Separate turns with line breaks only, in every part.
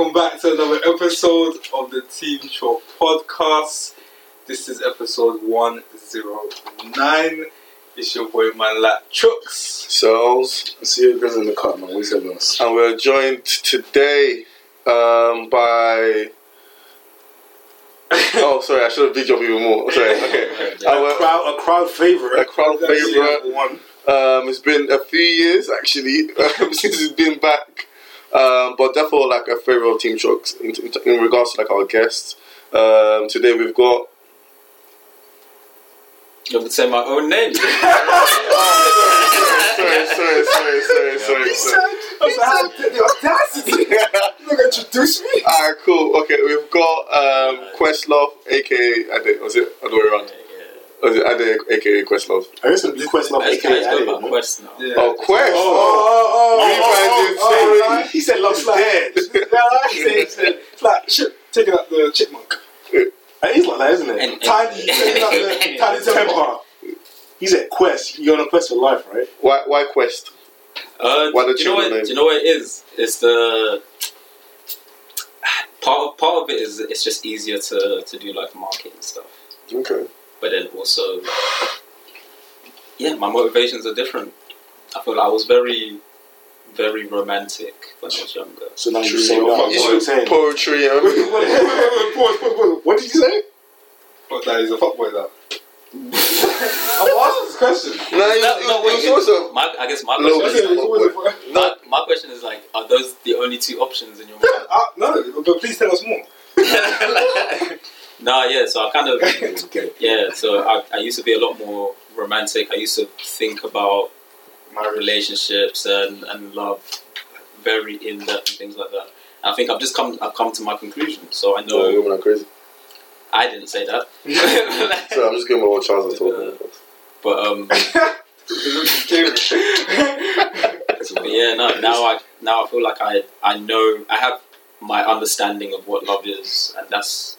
welcome back to another episode of the Team Chalk podcast. This is episode 109. It's your boy Man Like Chooks.
Cells,
I see you guys in the cut, man. We said us.
and we're joined today um, by. oh, sorry, I should have big up even more. Sorry, okay.
A crowd, a crowd favorite.
a crowd favorite.
One.
Um, it's been a few years actually um, since he's been back, um, but definitely like a favorite of Team Shocks in, in, in regards to like our guests. Um, today we've got.
I would say my own name.
sorry, sorry, sorry, sorry, sorry, sorry.
the audacity. You gonna introduce me?
Alright, cool. Okay, we've got um, Questlove, aka Ade. Was it other way around? Was it Ade, aka Questlove?
I used to be quest love.
This
AKA
guy's got
Addy,
about
man.
Quest now.
Yeah.
Oh, Quest.
Oh, oh,
Rebranded,
oh. He said love's dead.
Yeah, he said, he said, it's like chip, taking out the chipmunk.
It is like that, isn't it?
And- and-
tiny, taking out the tiny temper. He said quest. You're on a quest for life, right?
Why, why Quest?
Uh,
Why
do, you know what?
children
Do you know what it is? It's the part of, part of it is it's just easier to, to do like marketing stuff,
Okay.
But then also, yeah, my motivations are different. I feel like I was very, very romantic when I was younger.
So now you
True.
say that.
What
What you saying?
Poetry.
Wait, wait, wait, wait, wait, pause, pause, pause. What did you say?
What, that he's a fuckboy now? I'm asking this question.
no, you,
No, no, wait,
it also.
My, I guess my
Low
question,
Listen,
is,
it's always
my, my question is like, are those the only two options in your mind?
Uh, no, but please tell us more.
nah, yeah. So I kind of. Yeah, so I, I used to be a lot more romantic. I used to think about my relationships and, and love very in depth and things like that. And I think I've just come I've come to my conclusion. So I
No,
know
women are crazy.
I didn't say that.
So I'm just giving my old Charles to talk.
but um but yeah, no, now I now I feel like I I know I have my understanding of what love is and that's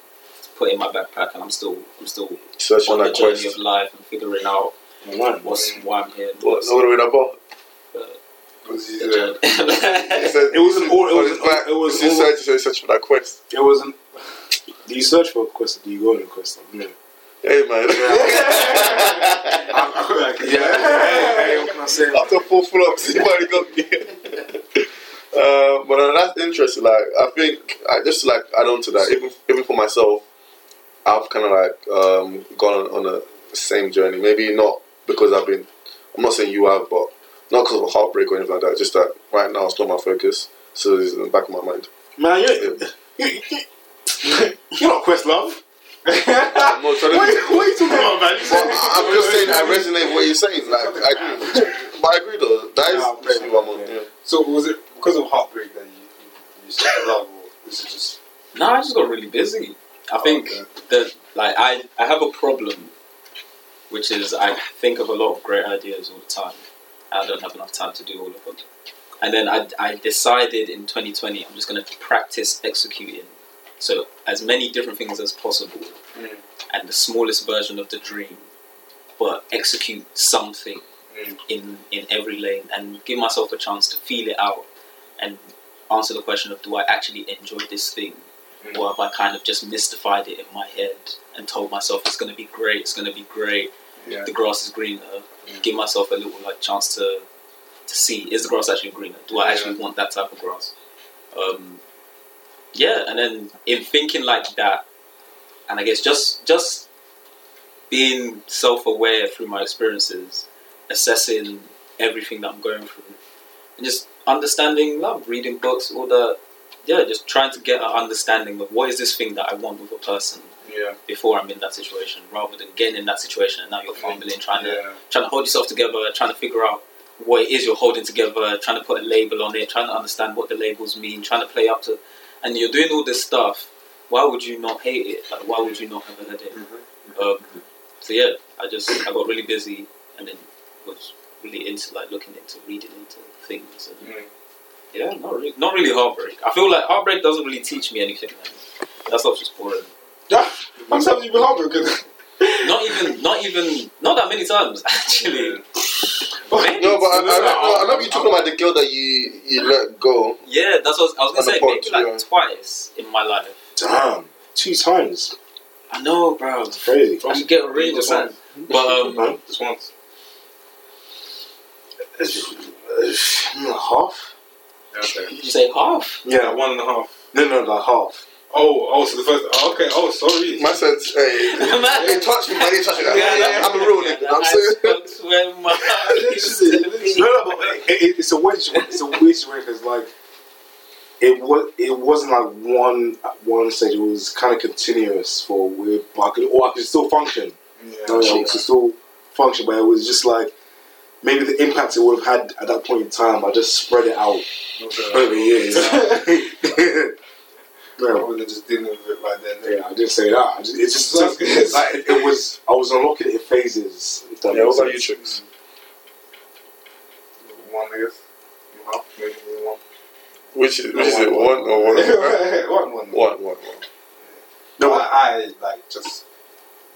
put in my backpack and I'm still I'm still
Searching
on the
that
journey
Quest.
of life and figuring out
Man,
what's why I'm here.
What?
What's,
What are we about?
Because he's,
the journey.
It wasn't all- it was-
his back.
it was
It's just
all-
search, search, search for that Quest.
it wasn't. Do you search for a quest or do you go on a quest? Yeah.
Hey man.
Hey, what can I say?
After four flops, you already got me. uh, but uh, that's interesting. Like, I think I just like add on to that. Even even for myself, I've kind of like um, gone on, on a same journey. Maybe not because I've been. I'm not saying you have, but not because of a heartbreak or anything like that. Just that right now it's not my focus, so it's in the back of my mind.
Man, you you're not quest love.
I'm not trying to.
What, are you- what are you talking about, man?
Well, I'm just saying I resonate with what you're saying. Like I agree, but I agree though. That is
Yeah,
basically what I'm on.
yeah.
Yeah.
so was it because of heartbreak that you, you, you stopped love, or this is just
no, I just got really busy. I think
okay.
that like I, I have a problem, which is I think of a lot of great ideas all the time. I don't have enough time to do all of them. And then I, I decided in 2020 I'm just going to practice executing. So as many different things as possible,
Mm.
and the smallest version of the dream, but execute something
Mm.
in in every lane and give myself a chance to feel it out and answer the question of do I actually enjoy this thing. Or have I kind of just mystified it in my head and told myself it's going to be great, it's going to be great,
yeah.
the grass is greener.
Mm.
Give myself a little like chance to to see is the grass actually greener? Do I actually want that type of grass? Um, yeah, and then in thinking like that, and I guess just just being self aware through my experiences, assessing everything that I'm going through, and just understanding love, reading books, all the yeah, just trying to get an understanding of what is this thing that I want with a person
Yeah.
before I'm in that situation, rather than getting in that situation and now you're fumbling, trying to trying to hold yourself together, trying to figure out what it is you're holding together, trying to put a label on it, trying to understand what the labels mean, trying to play up to, and you're doing all this stuff. Why would you not hate it? Like, why would you not have a headache? Um, so yeah, I just I got really busy and then was really into like looking into reading into things and
Mm.
Yeah, not really, not really heartbreak. I feel like heartbreak doesn't really teach me anything. Man. That stuff's just boring.
Yeah. I'm telling you, been heartbroken.
Not even, not even, not that many times actually. Maybe.
No, but I, I,
No, no,
know, I know
I'm-
you talking about the girl that you you let go.
Yeah, that's what I was, I was gonna say.
pod,
maybe like
yeah.
twice in my life.
Damn, two times.
I know, bro.
Crazy.
I should get a ring or
Just
something.
once.
But um,
Huh?
Just once.
Half?
Yeah, okay.
did you say half?
Yeah,
Yeah.
one and a half.
No, no, like half.
Oh, oh, so the first. Oh, okay. Oh, sorry.
Man said, "Hey, they touched me, man. They touched me. I'm a real nigga. I'm saying."
No, no, but it, it, it's a weird, it's a weird situation because like it was, it wasn't like one at one stage. It was kind of continuous for weird, but I could, or I could still function.
Yeah,
No, no, I could still function, but it was just like maybe the impact it would have had at that point in time. I just spread it out over years.
I
no,
wasn't just dealing with it right then.
yeah, I didn't say that. I just, it just like, it, it was. I was unlocking it in phases. if that
Yeah,
makes
what about you,
sense.
chicks? Mm.
One, I guess. Half, maybe one.
Which is, which is it? One or one?
one, one.
One, one, one.
No, I, I like just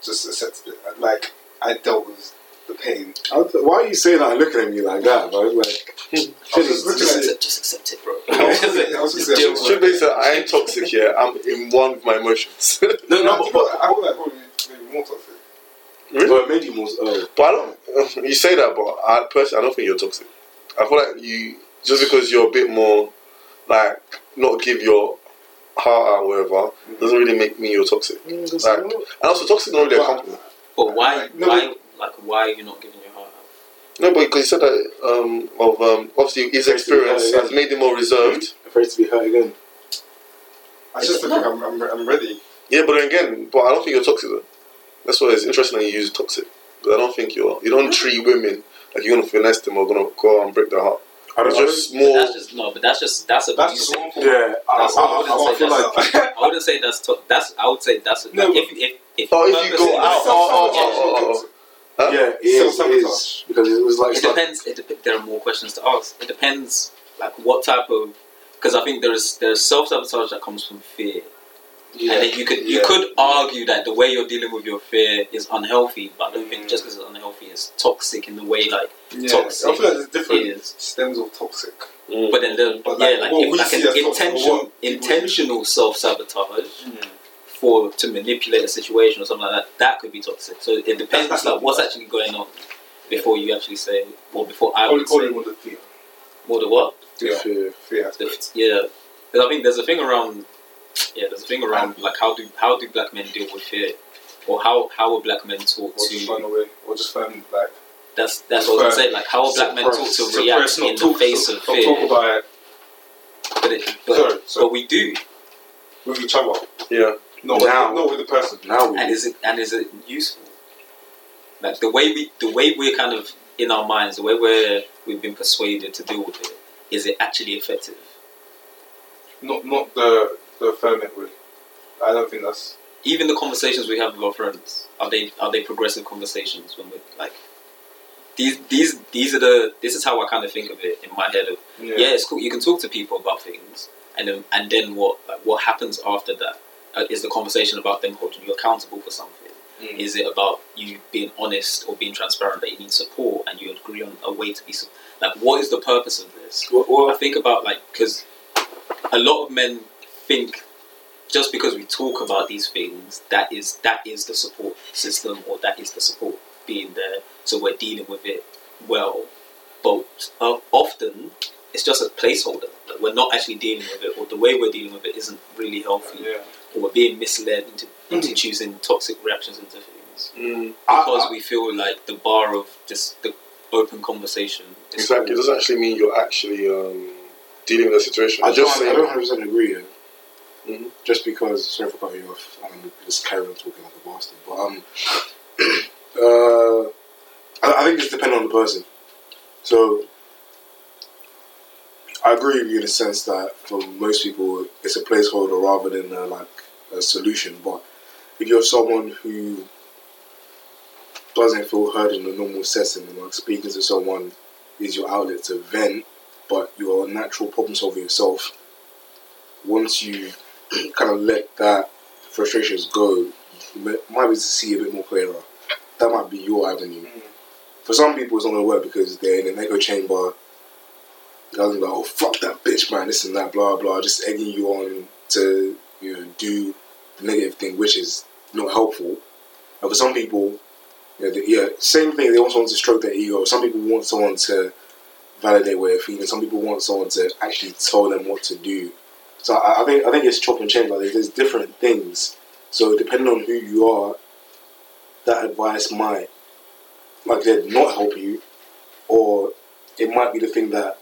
just accepted it. Like I dealt with the pain.
I was- Why are you saying that? and Looking at me like that, bro? Like,
I just
just,
it.
accept, just accept it, bro.
I was just- I was just
Just
saying-
with
Should be said, I ain't toxic here. I'm in one with my emotions.
no,
No,
no,
I
but,
feel like, I feel like probably maybe more toxic.
but, but maybe more. Oh,
But I don't. You say that, but I personally, I don't think you're toxic. I feel like you just because you're a bit more like not give your heart out, whatever, mm-hmm. doesn't really make me your toxic. Mm, like, and also, toxic not really a compliment.
But why?
No,
why? Like, why are you not giving your heart out?
No, but because you said that um, of um, obviously his experience has made him more reserved.
afraid to be hurt again.
I just think I'm, I'm, I'm ready.
Yeah, but again, but I don't think you're toxic though. That's why it's interesting that you use toxic. Because I don't think you're. You don't treat women like you're gonna finesse them or gonna go and break their heart.
I don't
It's
know.
just more.
That's just no, but that's just that's a.
That's
abusive.
just one form.
Yeah, I,
That's-
I,
I
I,
wouldn't
I
say
feel
that's-
like
I wouldn't say that's to- that's. I would say that's
No,
like, if if if
Oh, if you
purposely-
go out, Huh?
yeah, it is, it
Self-sabotage.
is because it was like,
It
it's like
depends. It dep- there are more questions to ask. It depends, like what type of. Because I think there is there's self sabotage that comes from fear, and then you could you could argue that the way you're dealing with your fear is unhealthy, but I don't think just because it's unhealthy, it's toxic in the way like.
Yeah,
Toxic
I feel like there's different
is.
stems of toxic.
Mm.
But then the
But
yeah,
like,
like,
what
if,
we
like an
as toxic,
intention, intentional self sabotage for to manipulate a situation or something like that, that could be toxic. So it depends
That's
like what's actually going on before you actually say, or before I
I would
would
call
say
more the fear.
more the what.
Fear.
fear.
Fear.
The- yeah, because I think there's a thing around. Yeah, there's a thing around like how do how do black men deal with fear, or how how are black men taught
Or just
to?
run away. Or just find like.
That's that's what I was gonna. Like how are black men taught to react
not
in the
talk-
face of
not
fear?
talk about it
But it, but,
Sorry, sorry.
but we do.
with each other.
Yeah.
Not,
Now.
with, not with the person.
Now
and is it and is it useful? Like the way we the way we're kind of in our minds, the way we're we've been persuaded to deal with it, is it actually effective?
Not not the the affirmative way. I don't think that's.
Even the conversations we have with our friends are they are they progressive conversations when we're like these these these are the this is how I kind of think of it in my head of yeah, it's cool you can talk to people about things and then and then what like, what happens after that is the conversation about them holding you accountable for something
Mm.
Is it about you being honest or being transparent that you need support and you agree on a way to be su- like what is the purpose of this?
Well, well,
I think about like because a lot of men think just because we talk about these things that is that is the support system or that is the support being there so we're dealing with it well but uh, often it's just a placeholder like we're not actually dealing with it or the way we're dealing with it isn't really healthy
Yeah.
Or we're being misled into, into choosing toxic reactions into things
Mm.
because
I-
we feel like the bar of just the open conversation is
Exactly. It doesn't actually mean you're actually um, dealing with a situation.
I
It's
don't,
just
I don't 100% agree. Yeah.
Mhm.
Just because, sorry for cutting you off, I'm just carry on talking like a bastard. But um, uh, I, I think it's dependent on the person. So I agree with you in the sense that for most people, it's a placeholder rather than uh, like a solution. But if you're someone who doesn't feel heard in a normal setting, and like speaking to someone is your outlet to vent, but you're a natural problem solver yourself. Once you kind of let that frustrations go, you might be able to see a bit more clearer. That might be your avenue. Mm. for some people it's not gonna work because they're in an echo chamber. Guys are like, oh fuck that bitch, man, this and that, blah blah, just egging you on to you know do the negative thing, which is not helpful. And for some people, you know, they, yeah, same thing. They also want someone to stroke their ego. Some people want someone to validate what they're feeling. Some people want someone to actually tell them what to do. So I, I think I think it's chop and change. Like there's, there's different things. So depending on who you are, that advice might, like I said, not help you, or it might be the thing that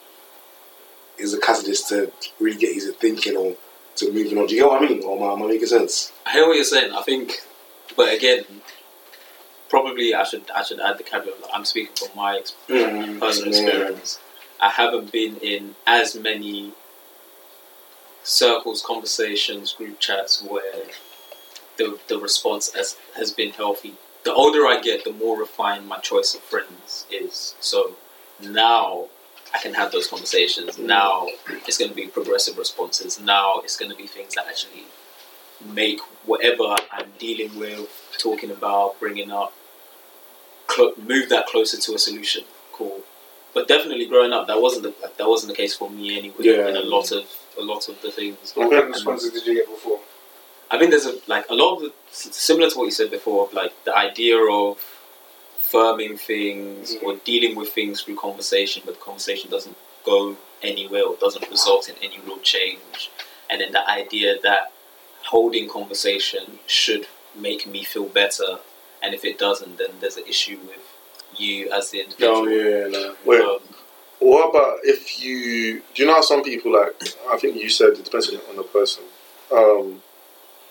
is a catalyst to really get you to thinking or to moving on. Do you get what I mean? Or am I, making sense?
I hear what you're saying. I think, but again, probably I should I should add the caveat. That I'm speaking from my ex-
Mm,
personal experience. I haven't been in as many circles, conversations, group chats where the the response has has been healthy. The older I get, the more refined my choice of friends is. So now I can have those conversations. Now it's going to be progressive responses. Now it's going to be things that actually make whatever I'm dealing with, talking about, bringing up, clo- move that closer to a solution. Cool. But definitely growing up, that wasn't the, that wasn't the case for me anyway.
Yeah.
In a lot of a lot of the things.
What kind of responses did you get before?
I think there's a like a lot of the similar to what you said before, of, like the idea of firming things or dealing with things through conversation, but the conversation doesn't go anywhere or doesn't result in any real change. And then the idea that holding conversation should make me feel better, and if it doesn't, then there's an issue with you as the individual.
Oh yeah, no.
Wait,
Um,
what about if you? Do you know how some people like? I think you said it depends on the person. Um,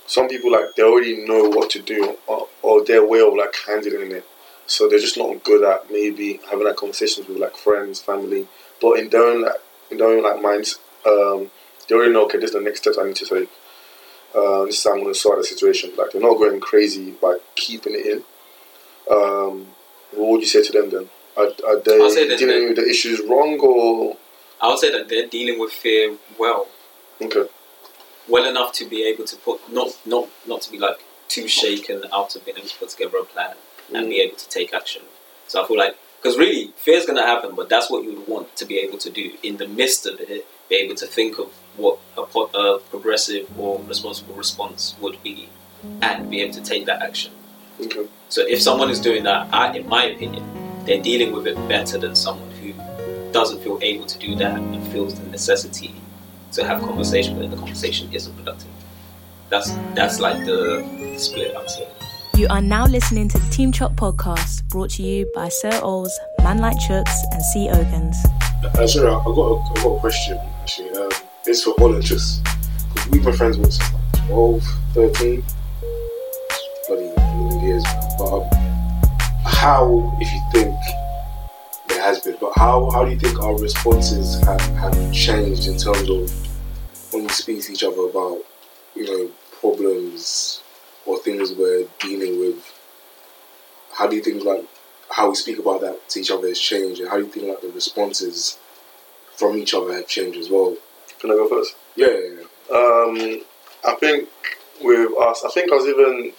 some people like they already know what to do, or, or their way of like handling it. So they're just not good at maybe having like conversations with like friends, family. But in their own like, in their own like minds, um, they already know. Okay, this is the next steps I need to take. Uh, this is how I'm to sort the situation. Like they're not going crazy by keeping it in. Um, what would you say to them then? Are, are they
I'll say that
dealing with the issues wrong or
I would say that they're dealing with fear well.
okay?
well enough to be able to put not not not to be like too shaken out of being able to put together a plan and be able to take action. So I feel like because really fear is going to happen, but that's what you would want to be able to do in the midst of it. Be able to think of what a, a progressive or responsible response would be, and be able to take that action.
Okay.
So if someone is doing that, I, in my opinion, they're dealing with it better than someone who doesn't feel able to do that and feels the necessity to have conversation, but the conversation isn't productive. That's that's like the split. I'm say.
You are now listening to the Team Chop podcast brought to you by Sir Oles, Man Like Chooks, and C. Ogans.
Uh, sorry, I got a, I got a question actually. Um, it's for all interests. 'Cause We've been friends since like 12, 13, bloody years. But um, how, if you think there has been, but how how do you think our responses have, have changed in terms of when we speak to each other about you know problems or things we're dealing? How do you think like how we speak about that to each other has changed, and how do you think like the responses from each other have changed as well?
Can I go first?
Yeah, yeah, yeah.
Um, I think with us, I think I was even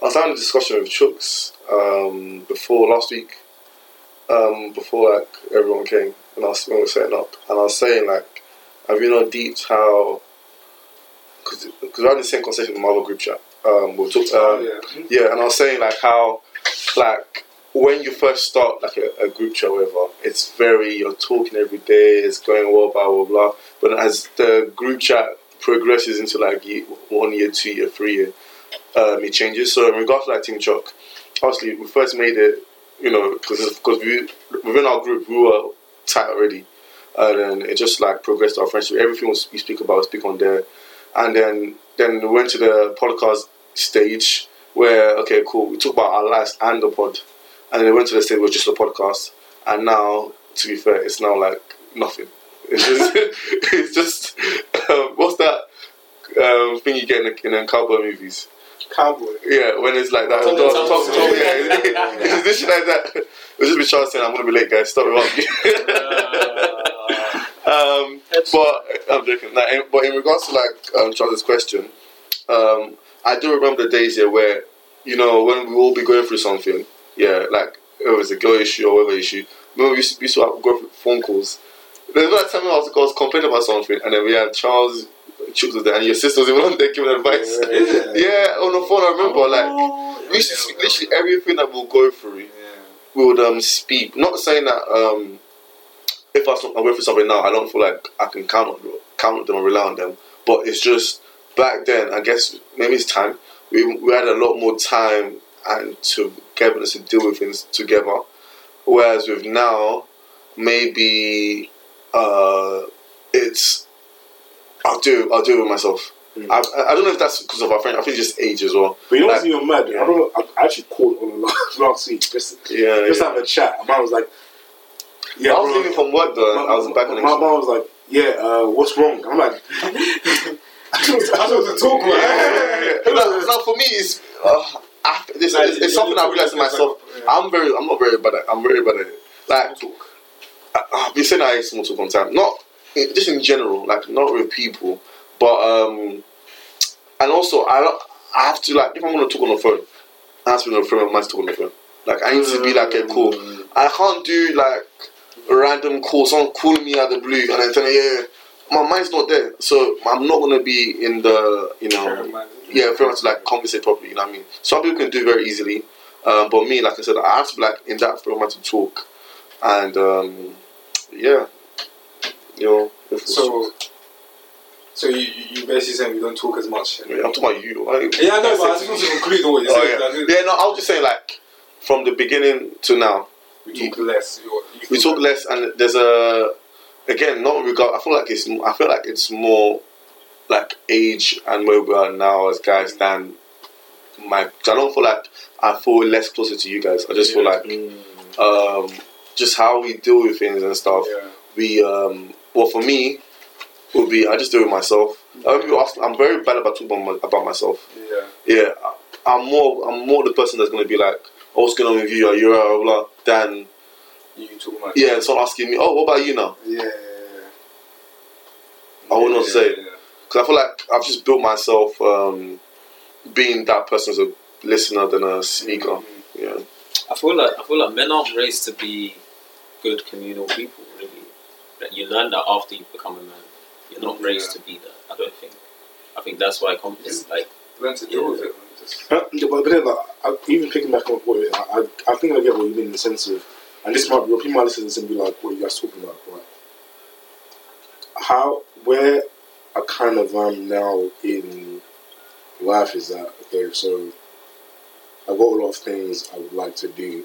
I was having a discussion with Chooks um, before last week, um, before like everyone came, and I was when we were setting up, and I was saying like, have you not deeped how? Because we're having the same conversation in my other group chat. Um, we talked. Um,
yeah.
yeah, and I was saying like how, like when you first start like a, a group chat, whatever, it's very you're talking every day, it's going well, blah blah blah. But as the group chat progresses into like year, one year, two year, three year, um, it changes. So in regards to like Team Chalk, obviously we first made it, you know, because because we within our group we were tight already, and then it just like progressed our friendship. Everything we speak about, we speak on there, and then then we went to the podcast stage where okay, cool, we talk about our lives and the pod, and then we went to the stage where it's just a podcast, and now to be fair, it's now like nothing. It's just, it's just um, what's that um, thing you get in, the, in the cowboy movies?
Cowboy.
Yeah, when it's like that.
Tom-
Tom,
Tom-
Tom,
Tom-
Tom, yeah, it's this shit like that. It was just be Charles saying, "I'm gonna be late, guys. Stop it up." um, but I'm joking. Like, in- but in regards to like um, Charles's question, um, I do remember the days here where you know when we all be going through something. Yeah, like it was a girl issue or whatever issue. Remember, we used to, we used to have, go for phone calls. There's one time I was, I was complaining about something, and then we had Charles Chooks was there, and your sister was even on there giving advice.
Yeah.
Yeah, on the phone, I remember.
Oh,
like, we used to speak literally everything that we'll go through
Yeah.
we would um speak. Not saying that um if I am going for something now, I don't feel like I can count on count on them or rely on them. But it's just back then. I guess maybe it's time. We we had a lot more time and to get togetherness to deal with things together. Whereas with now, maybe uh it's I'll do I'll do it with myself.
Mm.
I, I don't know if that's because of our friend. I think just age as well.
But you know what's
Like,
even mad?
yeah.
I don't know. I actually called on last, last week just
yeah,
just
yeah.
have a chat. And mine was like, "Yeah,
I was
bro."
leaving from work though. and I was back on
my, my mom was like, "Yeah, uh, what's wrong?" I'm like,
I what to talk about.
no, no, for me, it's, uh, I, this,
Like,
it's, it's something I realized in myself.
yeah.
I'm very, I'm not very bad at. I'm very bad at it. Like, I, I've been saying I hate small talk on time. Not just in general, like not with people, but um, and also I don't. I have to like if I'm gonna talk on the phone, I have to be on the phone. I might talk on the phone. Like I need to be like, okay, cool. I can't do like a random call, someone calling me out of the blue and then telling yeah, my mind's not there. So I'm not gonna be in the, you know, yeah, very much like conversate properly. You know what I mean? Some people can do it very easily, um, but me, like I said, I have to be like in that format to talk, and um, yeah, you know.
So, so you you basically saying we don't talk as much.
Mean, I'm talking about you.
Yeah, I know, but I just want to conclude you're
Oh,
saying.
yeah. Yeah, no, I was just saying like from the beginning to now,
We talk less. You, you
we talk less, and there's a again not regard. I feel like it's I feel like it's more like age and where we are now as guys than my. I don't feel like I feel less closer to you guys. I just feel like um, just how we deal with things and stuff.
Yeah.
We um, well for me would be I just do it myself. Um, I'm very bad about talking about, about myself.
Yeah.
Yeah, I- I'm more I'm more the person that's gonna be like, oh, what's going on with you? Are you alright? Blah, blah, than
You talk about
yeah, and someone asking me, oh, what about you now?
Yeah.
I will not
Yeah,
say.
yeah,
Because I feel like I've just built myself um, being that person as a listener than a speaker.
Mhm.
Yeah.
I feel like I feel like men aren't raised to be good communal people. Really, Like, you learn that after you become a man. You're not raised to be that. I don't think. I think that's why confidence, like,
Learn to deal with it. Just,
yeah, but, but then, like, I, even picking back on what you- I, I, I think I get what you mean in the sense of, and this might be, people might listen and be like, what are you guys talking about, right? How, where I kind of am now in life is that, okay, so I've got a lot of things I would like to do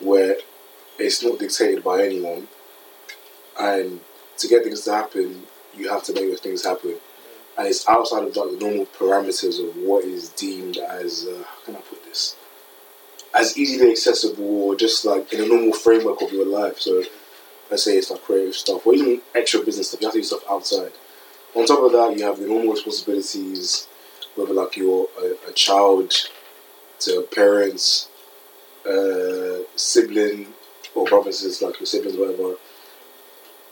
where it's not dictated by anyone, and to get things to happen, you have to make those things happen and it's outside of like the normal parameters of what is deemed as uh, how can I put as easily accessible or just like in a normal framework of your life. So let's say it's like creative stuff or even extra business stuff. You have to do stuff outside. On top of that, you have the normal responsibilities, whether like you're a, a child to parents, uh, sibling or brothers, like your siblings, whatever.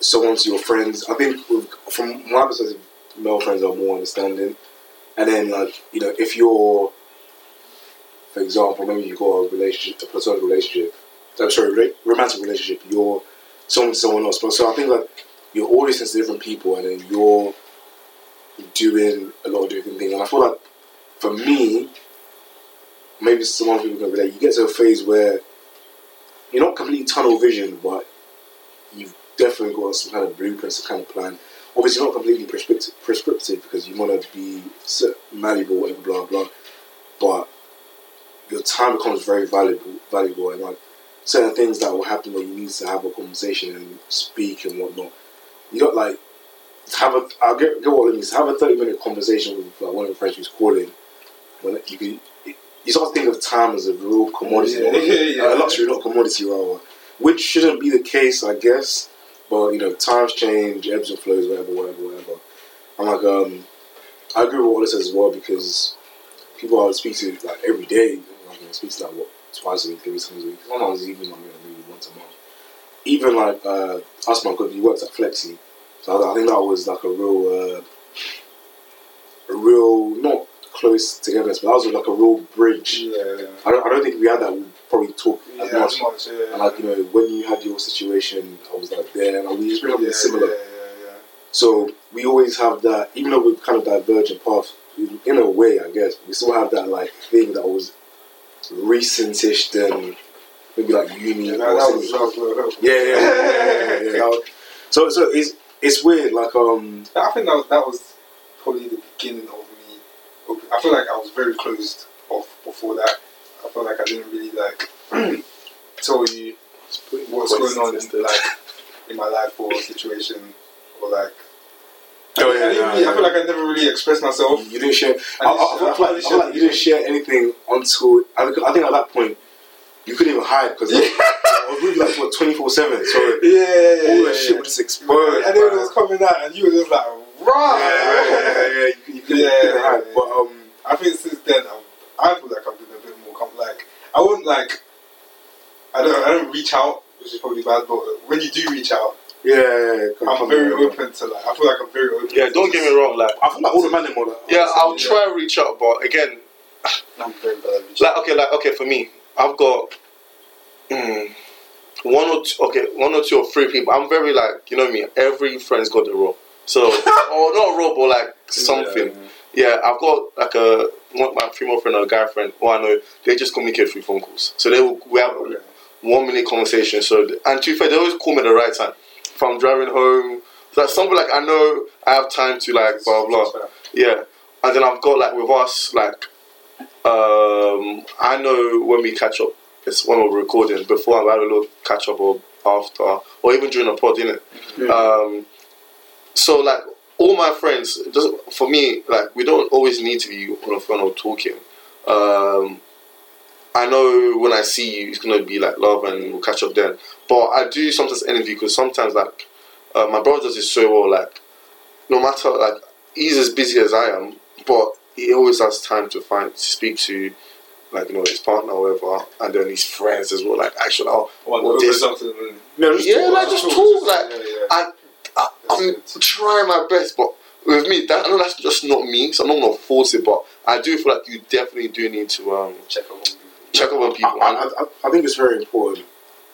Someone to your friends. I think from my perspective, male friends are more understanding. And then, like, you know, if you're, for example, maybe you've got a relationship, a platonic relationship, I'm sorry, romantic relationship, you're someone to someone else. But so I think, like, you're always to different people and then you're doing a lot of different things. And I feel like, for me, maybe some other people can relate, you get to a phase where you're not completely tunnel vision, but you've definitely got some kind of blueprint, some kind of plan obviously not completely prescriptive, prescriptive because you want to be malleable, whatever, blah blah. But your time becomes very valuable, valuable, and like certain things that will happen when you need to have a conversation and speak and whatnot. You got like have a. I get get what it means. Have a thirty minute conversation with like, one of your friends who's calling. When you can, you start to think of time as a real commodity,
Yeah, yeah, yeah.
a luxury, not commodity, rather. Which shouldn't be the case, I guess. But you know, times change, ebbs and flows, whatever, whatever, whatever. I'm like, um, I agree with Ola says as well because people I speak to like every day. Like, speak to like what twice a week, three times a week. Sometimes even like maybe once a month. Even like uh, us, my good, he works at Flexi, so I, I think that was like a real, uh, a real not close togetherness, but that was like a real bridge.
yeah.
I don't, I don't think we had that We probably talk
Yeah,
as much.
as much, yeah.
And like you know, when you had your situation, I was like there, and we
yeah,
something similar.
Yeah, yeah, yeah.
So we always have that, even though we're kind of divergent paths, we- in a way, I guess, we still have that like thing that was recentish than maybe like uni.
Yeah,
or
that, was, that was,
yeah, yeah, yeah, yeah, yeah. Was- So, so it's it's weird. Like, um,
I think that was, that was probably the beginning of me. I feel like I was very closed off before that. I feel like I didn't really like tell you what's going on in, like in my life or situation or like. I,
Oh,
I
yeah, yeah,
I feel like I never really expressed myself.
you didn't share. I, I, I, feel like, I feel like you didn't share anything until I think, I think at that point you couldn't even hide because I was really like what twenty four seven. So
Yeah, yeah, yeah.
all
yeah,
that
yeah.
shit was just exploded.
And then it was coming out, and you were just like,
yeah,
right.
yeah, yeah, yeah, You, couldn't,
Yeah,
hide.
yeah,
But um,
I think since then, I'm, I feel like I've been a bit more like I wouldn't like. I don't. I don't reach out, which is probably bad. But when you do reach out,
yeah, yeah, yeah, come-
I'm very
on, man.
open to like. I feel like I'm very open.
Yeah,
to
don't get me wrong. Like,
I feel like all the men in more. Like,
yeah, I'll try and reach out, but again,
I'm very bad
like okay, like okay, for me, I've got mm, one or two, okay, one or two or three people. I'm very like you know me. Every friend's got a role. So, or not a role, but like something. Yeah, I've got like a one, my female friend or a guy friend. Who I know they just communicate through phone calls. So they will we have
Okay.
one minute conversation. So and to be fair, they always call me at the right time. I'm driving home, so that's something like I know I have time to like blah blah. Yeah, and then I've got like with us like um I know when we catch up. It's when we're recording before I have a little catch up or after or even during a pod, innit? Um, so like all my friends, just for me, like we don't always need to be on the phone or talking. Um, I know when I see you, it's gonna be like love, and we'll catch up then. But I do sometimes envy because sometimes like uh, my brother does it so well. Like no matter like he's as busy as I am, but he always has time to find to speak to like you know his partner or whatever, and then his friends as well. Like actually, oh, well,
over
this-
something.
no, just
yeah,
talk,
like just talk, like
Yeah, yeah.
I, I, I'm trying my best, but with me, that I know that's just not me, so I'm not gonna force it. But I do feel like you definitely do need to um,
check up on.
Check up on people.
I, I, I, I think it's very important,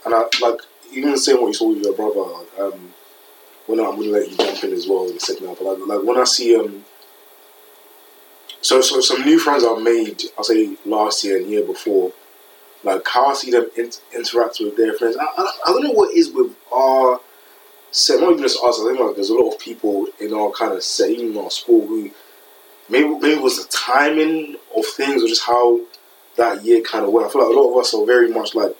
and I like even saying what you saw with your brother. Like, um, when I, I'm gonna let you jump in as well in a second, but like, like when I see um, so so some new friends I've made, I'll say last year and year before, like how I see them in, interact with their friends. I, I, I don't know what is with our set, not even just us. I think like there's a lot of people in our kind of set, even in our school, who maybe maybe it was the timing of things or just how that year kind of went. I feel like a lot of us are very much like,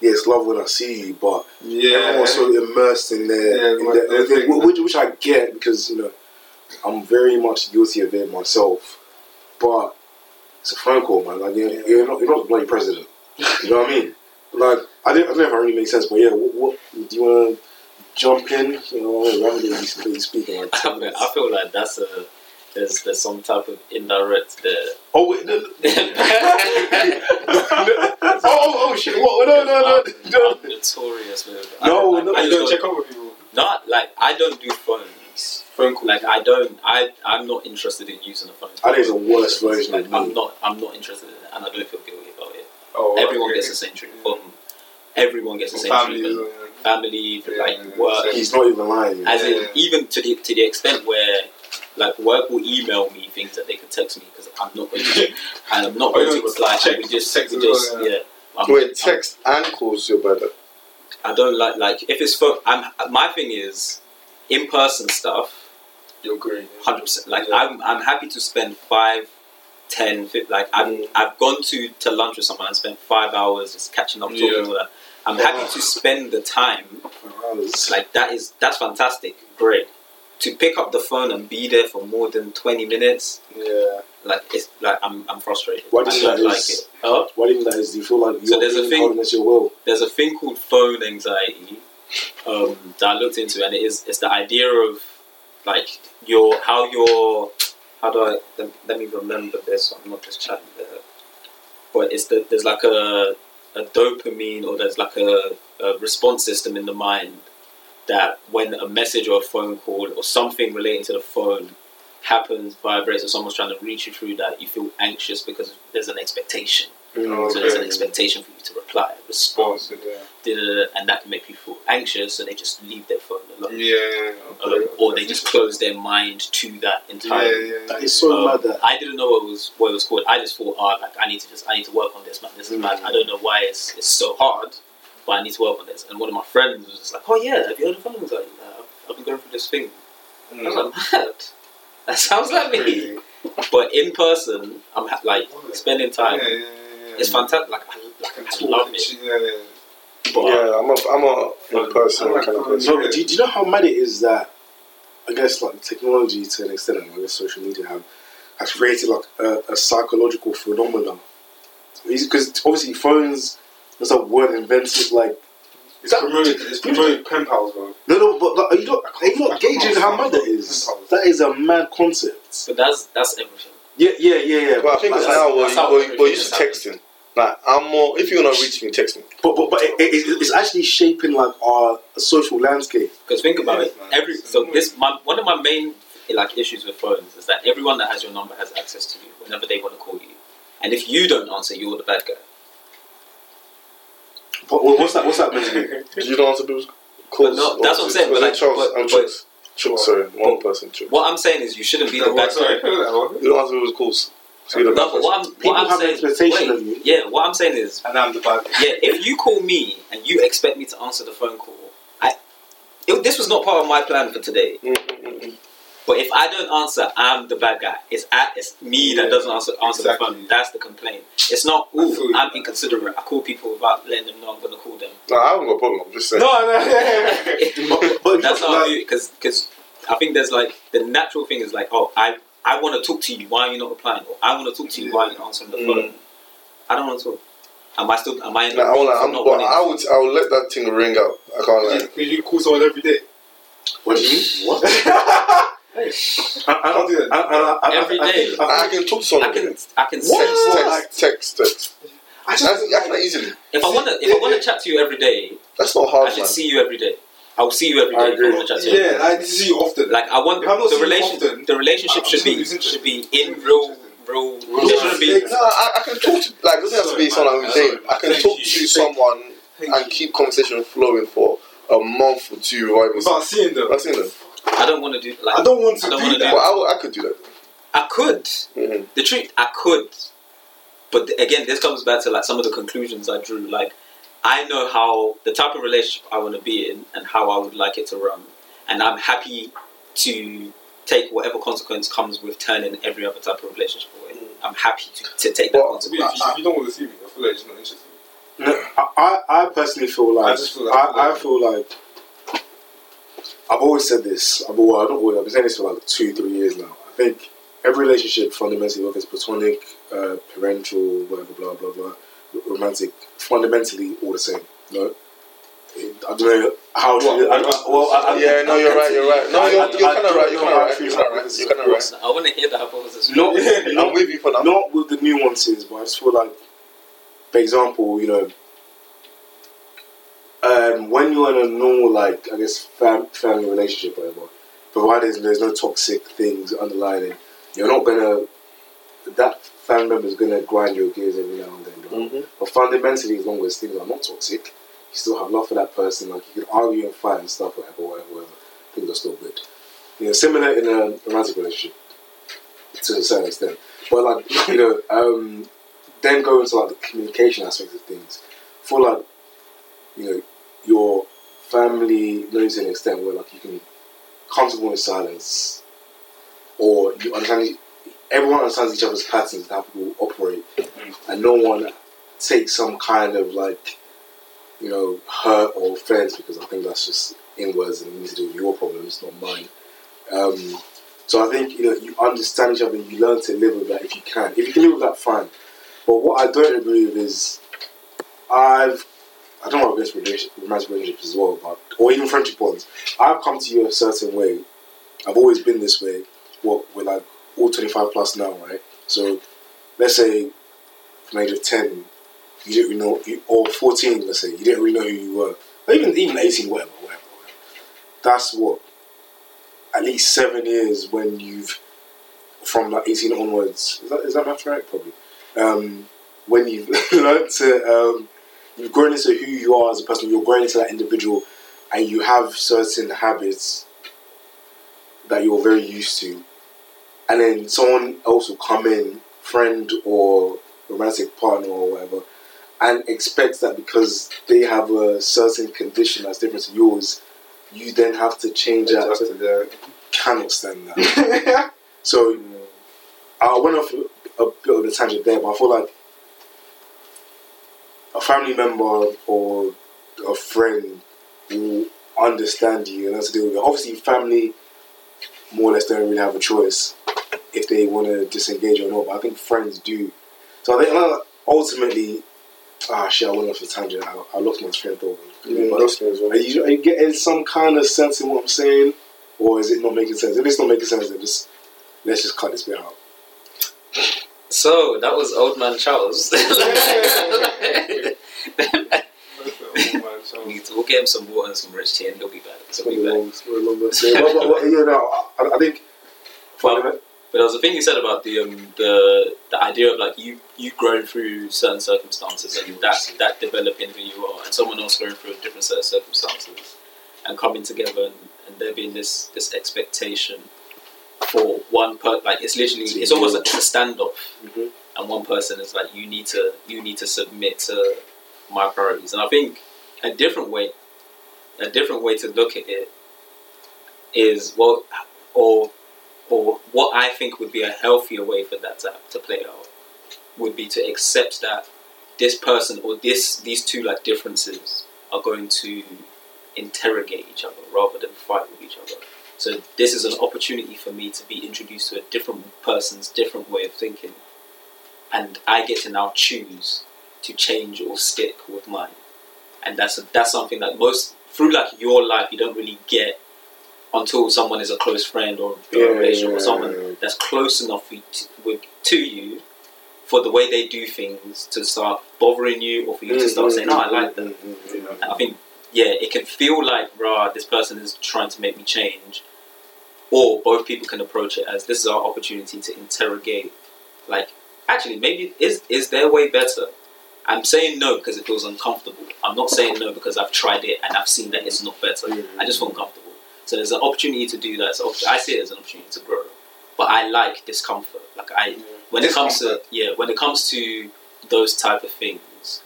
yeah, it's love when I see you, but
Yeah.
everyone was so immersed in their,
Yeah,
in
like
their,
their
their-
thing.
which, which I get because you know I'm very much guilty of it myself, but it's a phone call, man. Like you're, you're not you're not the bloody president. You know what I mean? Like I don't, I don't know if I really make sense, but yeah, what, what do you want to jump in? You know, rather than be speaking like.
I feel, I feel like that's a there's there's some type of indirect there.
Oh wait, no, no,
I'm
oh, oh, oh shit! What? No, no, no, no.
notorious with.
No,
I,
no,
I,
I
just
don't check up with people.
Not like I don't do phones.
Phone calls.
Like I don't. I I'm not interested in using a phone.
I think it's a worse version
Like,
of me.
I'm not. I'm not interested in it, and I don't feel guilty about it.
oh,
everyone
okay.
gets the same treatment. From everyone gets the same mm.
families,
treatment. Family,
Yeah,
like work.
He's not even lying.
As in, even to the to the extent where, like, work will email me things that they can text me because I'm not going to, and I'm not
Oh,
going
you
to reply.
check-
and we just,
text
we
as well,
just,
yeah.
yeah. I'm,
wait,
I'm-
text and calls your brother.
I don't like like if it's phone. I'm my thing is in person stuff.
You're great.
Hundred percent. Like
Yeah.
I'm, I'm happy to spend five, ten, 50, like I've,
Mm.
I've gone to, to lunch with someone and spent five hours just catching up, talking
Yeah.
all that. I'm happy to spend the time. Like that is that's fantastic, great. To pick up the phone and be there for more than twenty minutes,
Yeah.
like it's like I'm, I'm frustrated.
What
I
is
don't
that
like
is-
it. Huh?
What even that is? Do you feel like
So
you're
there's a thing-
your will?
There's a thing called phone anxiety um, that I looked into, and it is it's the idea of like your how your how do I let, let me remember this? So I'm not just chatting there, but it's the there's like a a dopamine or there's like a, a response system in the mind that when a message or a phone call or something relating to the phone happens, vibrates, or someone's trying to reach you through that, you feel anxious because there's an expectation.
Mm.
So there's an expectation for you to reply, respond,
Sponsored, yeah.
and that can make people feel anxious, so they just leave their phone alone.
Yeah.
Um,
okay.
or they just close their mind to that
Yeah,
entirely.
yeah, yeah.
That is so
Um,
mad that.
I didn't know what it was what it was called. I just thought, oh, like I need to just I need to work on this, man. This is
Mm.
mad. I don't know why it's it's so hard, but I need to work on this. And one of my friends was just like, oh yeah, have you heard of phones? Like, uh, I've been going through this thing. I was like, mad. That sounds like me. But in person, I'm ha- like spending time.
Yeah, yeah, yeah.
It's fantastic. Like I, like,
Can
I
talk
love
and
it.
shit, Yeah, yeah.
But
Yeah, I'm a I'm a in person
I like
kind of person.
No, but do, do you know how mad it is that I guess like technology to an extent, and I guess social media have has created like a, a psychological phenomenon. Because obviously phones, there's a word invented like
It's promoted. It's promoted pen pals, bro.
no, no, but like, are you not are you
I
not
can't
gauging how mad that
stand
is?
pen pals.
That is a mad concept.
but that's that's everything.
Yeah, yeah, yeah, yeah.
But I think
but,
it's
that's-
now we're,
that's how uh,
we're,
everything
used to texting. Like I'm more. If you're gonna reach me, text me.
but but, but it, it, it's actually shaping like our social landscape.
Because think about it,
man.
every so this my, one of my main like issues with phones is that everyone that has your number has access to you whenever they want to call you, and if you don't answer, you're the bad guy.
But what's that? What's that meant to be?
You don't answer people's calls.
no, that's what I'm saying, but like-
Charles,
but-
I'm
but-
Chucks. Chucks, sorry, one person. Chucks.
What I'm saying is you shouldn't be the bad
Sorry,
guy.
You don't answer people's calls. So you're
No, but what I'm,
person.
People
what I'm
have
saying,
expectation
wait,
of you.
yeah, what I'm saying is,
And I'm the bad
yeah, if you call me and you expect me to answer the phone call, I, it, this was not part of my plan for today.
Mm, mm, mm, mm.
But if I don't answer, I'm the bad guy. It's at, it's me that doesn't answer answer
exactly.
the phone. That's the complaint. It's not.
I
Ooh. I'm inconsiderate. I call people without letting them know I'm going to call them.
No, I haven't got a problem. I'm just saying.
No, no.
But, but
That's how
like,
I do it because I think there's like the natural thing is like, oh, I I want to talk to you. Why are you not replying? Or I want to talk to you. Why are you not answering the
Mm.
phone? I don't want to talk. Am I still? Am I? in
No, I wanna, I'm,
not
but I
to-
would, I would let that thing ring out. I can't lie.
Because you call someone every day.
what do you mean? What? I, I,
Can't do that.
I, I, I,
Every
I, I
day.
think-
I,
I
I
think-
can talk to someone.
I can.
Text,
I can.
What?
sense-
text, text, text.
I
I
just
can, I can easily.
If I want to, if I want to chat to you every day,
That's not hard.
I should
man.
see you every day. I will see you every
I
day if I
agree.
want to chat to you.
Yeah, I see you often.
Like I want
If I'm not
the
seeing
relation,
often,
the relationship should be should be in real, real.
Real
There be.
No, I, I can talk to like it doesn't have to be
Sorry,
someone. I'm name. I can talk
you.
to someone and keep conversation flowing for a month or two without even
Without seeing them.
I've seen them.
I don't want to do like.
I don't want to
I don't
do
wanna do
that.
Well, I, I could do that.
I could.
Mhm.
The truth, I could. But th- again, this comes back to like some of the conclusions I drew. Like, I know how the type of relationship I want to be in and how I would like it to run, and I'm happy to take whatever consequence comes with turning every other type of relationship away. I'm happy to, to take that
Well,
To be
consequence.
honest, if you don't want to see me, I feel like it's not interesting.
No, I, I I personally feel like
I just feel like-
I, I feel like I've always said this. I've always, I don't always, I've been saying this for like two, three years now. I think every relationship, fundamentally, whether it's platonic, uh, parental, whatever, blah blah blah, romantic, fundamentally all the same. No, I don't know how. To,
What?
I, I, well, I, I,
Yeah, no, you're right. You're right. No, you're,
I-
you're kind of
don't
right. You're kind of
I
right. You're kind of right. You're kind of right.
I want to hear the hypothesis.
Not,
I'm
not,
with you for now.
not with the nuances, but I just feel like, for example, you know, um, when you're in a normal, like I guess, fam- family relationship, whatever, provided there's no toxic things underlying, you're not gonna. That family member is gonna grind your gears every now and then.
Mhm.
But fundamentally, as long as things are not toxic, you still have love for that person. Like you can argue and fight and stuff, whatever, whatever, whatever. Things are still good. You know, similar in a romantic relationship to a certain extent. But like you know, um, then go into like the communication aspect of things. For like, you know, your family knows to an extent where like you can comfortable in silence, or you understand. Everyone understands each other's patterns and how people operate, and no one takes some kind of like, you know, hurt or offense because I think that's just inwards and needs to do with your problems, not mine. Um, so I think you know you understand each other and you learn to live with that if you can. If you can live with that, fine. But what I don't agree with is I've I don't know against relationship, romantic relationships as well, but or even friendship bonds. I've come to you a certain way. I've always been this way. What we're like all twenty five plus now, right? So let's say from age of ten, you didn't really know, you, or fourteen, let's say you didn't really know who you were. Or even even eighteen, whatever, whatever. whatever. That's what at least seven years when you've from like 18 onwards is that, is that math right probably um, when you've learned to, um, you've grown into who you are as a person, you're growing into that individual, and you have certain habits that you're very used to, and then someone else will come in, friend or romantic partner or whatever, and expects that because they have a certain condition that's different to yours, you then have to change that.
To the-
Cannot stand that. so I went off a bit of a tangent there, but I feel like a family member or a friend will understand you and that's to deal with it. Obviously, family more or less don't really have a choice if they want to disengage or not, but I think friends do. So I think uh, ultimately, ah shit, I went off a tangent. I, I lost my train of thought.
Yeah,
But
that's me as well.
are you, are you getting some kind of sense in what I'm saying, or is it not making sense? If it's not making sense, then just let's just cut this bit out.
So that was old man Charles. We'll get him some water and some rich tea, and he'll be back. He'll be back.
Yeah, but, you know, I, I think.
Well, But there was a thing you said about the um, the the idea of like you you growing through certain circumstances and that that developing who you are, and someone else going through a different set of circumstances, and coming together and, and there being this this expectation for one per like it's literally it's almost like a standoff,
Mhm.
and one person is like you need to you need to submit to my priorities, and I think a different way a different way to look at it is well or or what I think would be a healthier way for that to, to play out would be to accept that this person or this these two like differences are going to interrogate each other rather than fight with each other. So this is an opportunity for me to be introduced to a different person's different way of thinking, and I get to now choose to change or stick with mine. And that's that's something that most through like your life you don't really get until someone is a close friend or a
Yeah,
relationship
yeah,
with someone
yeah.
that's close enough to, with, to you for the way they do things to start bothering you or for you to mm-hmm. start saying, "Oh, I like that." Mm-hmm. And I think, yeah, it can feel like, rah, this person is trying to make me change. Or both people can approach it as this is our opportunity to interrogate. Like, actually, maybe is is their way better? I'm saying no because it feels uncomfortable. I'm not saying no because I've tried it and I've seen that it's not better. Oh, I just feel uncomfortable. So there's an opportunity to do that. So I see it as an opportunity to grow. But I like discomfort. Like I, when it comes to yeah, when it comes to those type of things,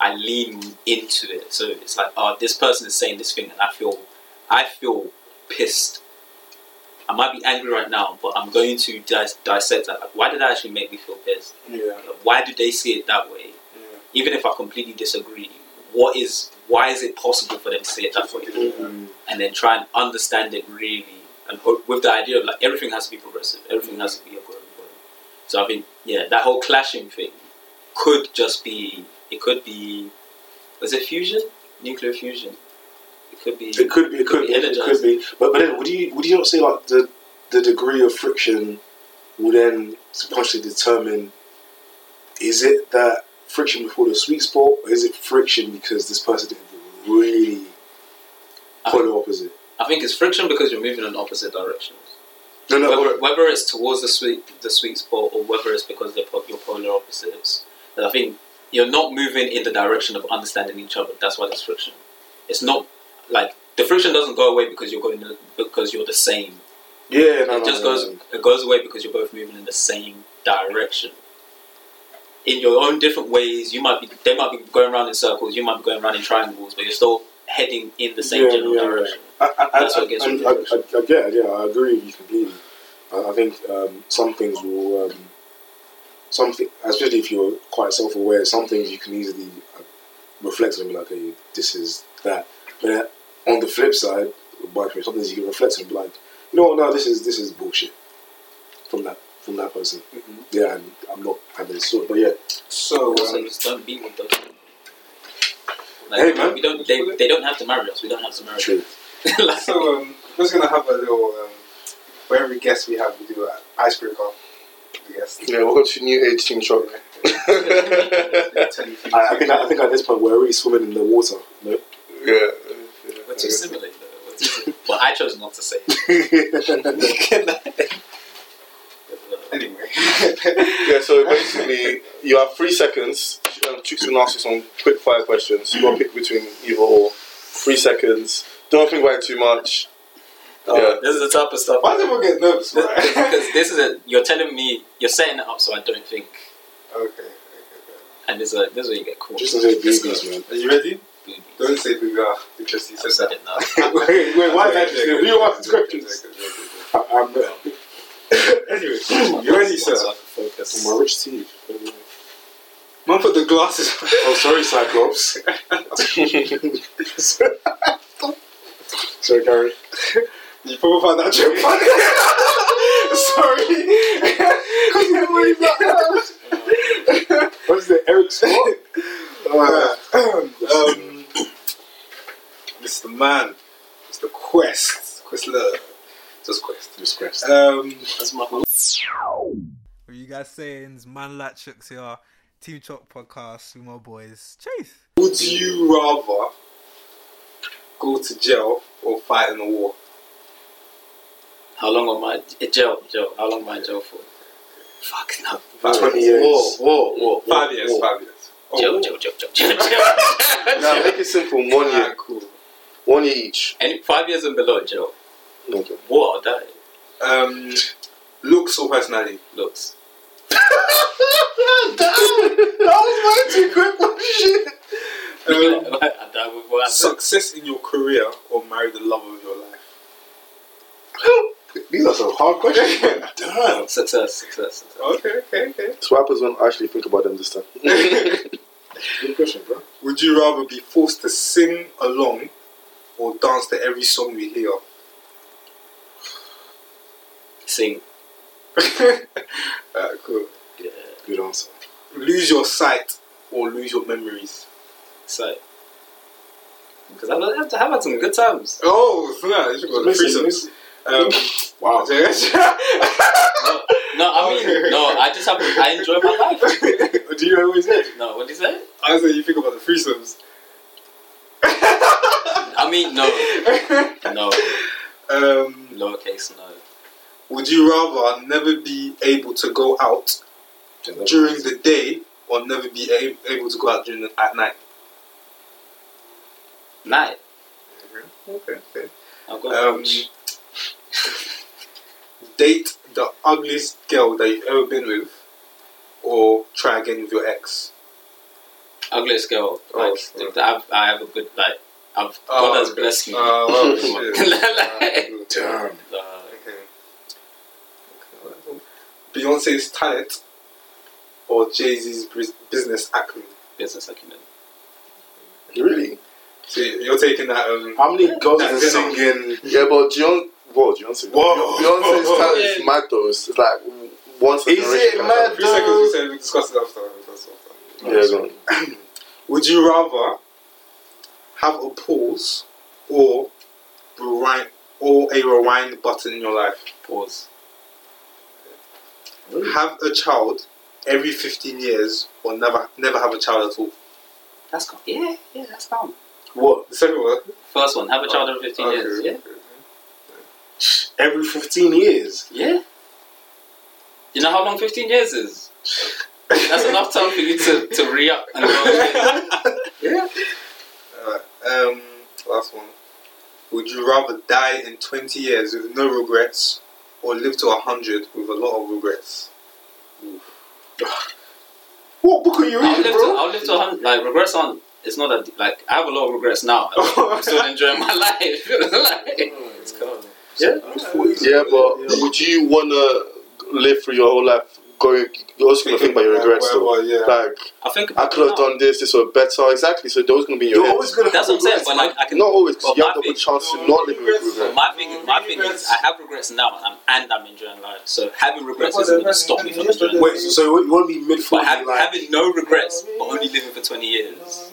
I lean into it. So it's like, oh, this person is saying this thing, and I feel, I feel pissed. I might be angry right now, but I'm going to dis- dissect that. Like, why did that actually make me feel pissed?
Yeah.
Like, why do they see it that way? Even if I completely disagree, what is why is it possible for them to say it that way? Mm-hmm. And then try and understand it really, and hope, with the idea of like everything has to be progressive, everything has to be a growing. So I think yeah, that whole clashing thing could just be it could be was it fusion, nuclear fusion? It could be.
It could be. It could be. It
energized.
could be. But but then would you would you not say like the the degree of friction will then subconsciously determine is it that friction before the sweet spot or is it friction because this person didn't really polar opposite?
I think it's friction because you're moving in opposite directions.
No, no.
whether, whether it's towards the sweet the sweet spot or whether it's because they're po- you're polar opposites, then I think you're not moving in the direction of understanding each other. That's why there's friction. It's not like the friction doesn't go away because you're going to, because you're the same.
yeah, no,
it
no,
just
no,
goes it goes away because you're both moving in the same direction. In your own different ways, you might be they might be going around in circles, you might be going around in triangles, but you're still heading in the same
Yeah,
general
yeah,
direction.
I, I,
That's
I,
what gets
I, I. I, I get it, yeah, I agree with you completely. I, think um, some things will, um, something, especially if you're quite self aware, some things you can easily uh, reflect on and be like, hey, this is that. But uh, on the flip side, by some things you can reflect on and be like, you know what, no, this is this is bullshit from that from that person.
Mhm.
Yeah, and I'm not having this sort, but yeah,
So,
So
um,
just don't be with those. people. Like,
Hey, man.
we don't. They, they don't have to marry us. We don't have to marry
true.
them. like,
so um, we're just gonna have a little. Um, for every guest we have, we do an icebreaker. with The guest.
Yeah, welcome to New Age Team Shock.
Tell.
I, I think I think at this point we're already swimming in the water. No?
Yeah.
we're too similar. We're too similar. But I chose not to say. it.
Anyway.
Yeah, so basically, you have three seconds. Um, Chicks can ask you some quick fire questions. You got to pick between either or. Three seconds. Don't think about it too much. Yeah.
This is the type of stuff.
Why do people get nervous, right?
Because this is a you're telling me you're setting it up so I don't think,
okay, okay, okay.
and this is a, this is where you get caught.
Just say
Let's
boobies, man.
Are you ready?
Boobies.
Don't say booga because you
I
said
said
that.
it now.
wait, wait, why is that
Okay,
interesting?
okay,
Who
okay,
asked
okay,
questions? I'm there.
Anyway, you ready, sir?
So I can focus.
My rich teeth.
Man, put the glasses.
Oh, sorry, Cyclops. sorry, Gary.
You probably found that joke funny. Sorry.
What is it, Eric Scott?
um, Mr. Man, Mr. Quest, Questler, just Quest.
Just Quest.
Um,
That's my
What are you guys saying? It's Man Like Chooks here. Team Chalk podcast with my boys. Chase.
would you rather go to jail or fight in a war?
How long am I in jail? Jail. How long am I in jail for? Fucking hell.
Five
20
years.
years.
Whoa, whoa, whoa.
Five years.
whoa.
Five years. Oh,
Jail, jail, jail, jail, jail, jail.
Now, make it simple. One year.
cool.
One year each.
Any five years and below jail.
Okay.
What? That
Um, looks or personality?
looks.
Damn, that was way too quick. What shit?
Um,
that would work.
success in your career or marry the love of your life?
These are some hard questions. Damn.
Success, success, success.
Okay, okay, okay.
So what happens when I actually think about them this time?
Good question, bro.
Would you rather be forced to sing along or dance to every song we hear?
Sing.
Alright, cool.
Yeah.
Good answer.
Lose your sight or lose your memories?
So. Because I've, I've, I've had some good times.
Oh, snap. You should go to threesomes. Um,
Wow.
No, no, I mean, no, I just have, I enjoy my life.
Do you know what he said?
No, what did you say?
I said you think about the threesomes.
I mean, no, no,
Um,
lowercase no.
Would you rather never be able to go out during the day or never be a- able to go out during the, at night?
Night.
Okay, okay.
I'll go
Um, date the ugliest girl that you've ever been with, or try again with your ex.
ugliest girl.
Oh,
Like,
oh.
I've, I have a good, like, I've,
Oh,
God has blessed me.
Oh, oh.
Like,
Damn.
uh,
Okay. okay. Beyonce's talent or Jay Z's business acumen.
business acumen.
really?
So you're taking that. Um,
How many girls are singing?
Yeah, but Beyonce, whoa, Beyonce.
Whoa.
Beyonce's talent is
Yeah.
mad though. It's like once a
Is
generation
it mad?
talent.
three seconds. We said we discussed it after. we after.
Yeah, go.
Would you rather have a pause or rewind or a rewind button in your life?
Pause.
Have a child every 15 years or never never have a child at all?
That's calm. Yeah, yeah, that's calm.
What?
The second one.
First one, have a child over 15
Okay,
years. Yeah.
Every 15 years.
yeah. You know how long 15 years is? That's enough time for you to, to re up and go. Yeah.
Alright, um, last one. Would you rather die in 20 years with no regrets or live to 100 with a lot of regrets?
What book are you
I'll
reading,
live to,
bro?
I'll live to 100. Like, regrets aren't, it's not that, like, I have a lot of regrets now. I'm still enjoying my life. like, it's cool. Yeah.
Yeah, but would you wanna live through your whole life going? You're also gonna think about your regrets though.
Well, yeah.
Like
I think
I could have done this, this was better. Exactly. So those gonna be in your
You're
head.
always gonna
That's
have
what I'm saying.
regrets,
But like, I can.
Not always. 'cause
But
you have the
thing-
chance to not live with
But
regret.
my thing, my thing is, I have regrets now, and I'm, and I'm enjoying life. So having regrets isn't going to stop me from enjoying life.
Wait, so, so you want to be mid
But
40s? like,
having no regrets, but only living for 20 years.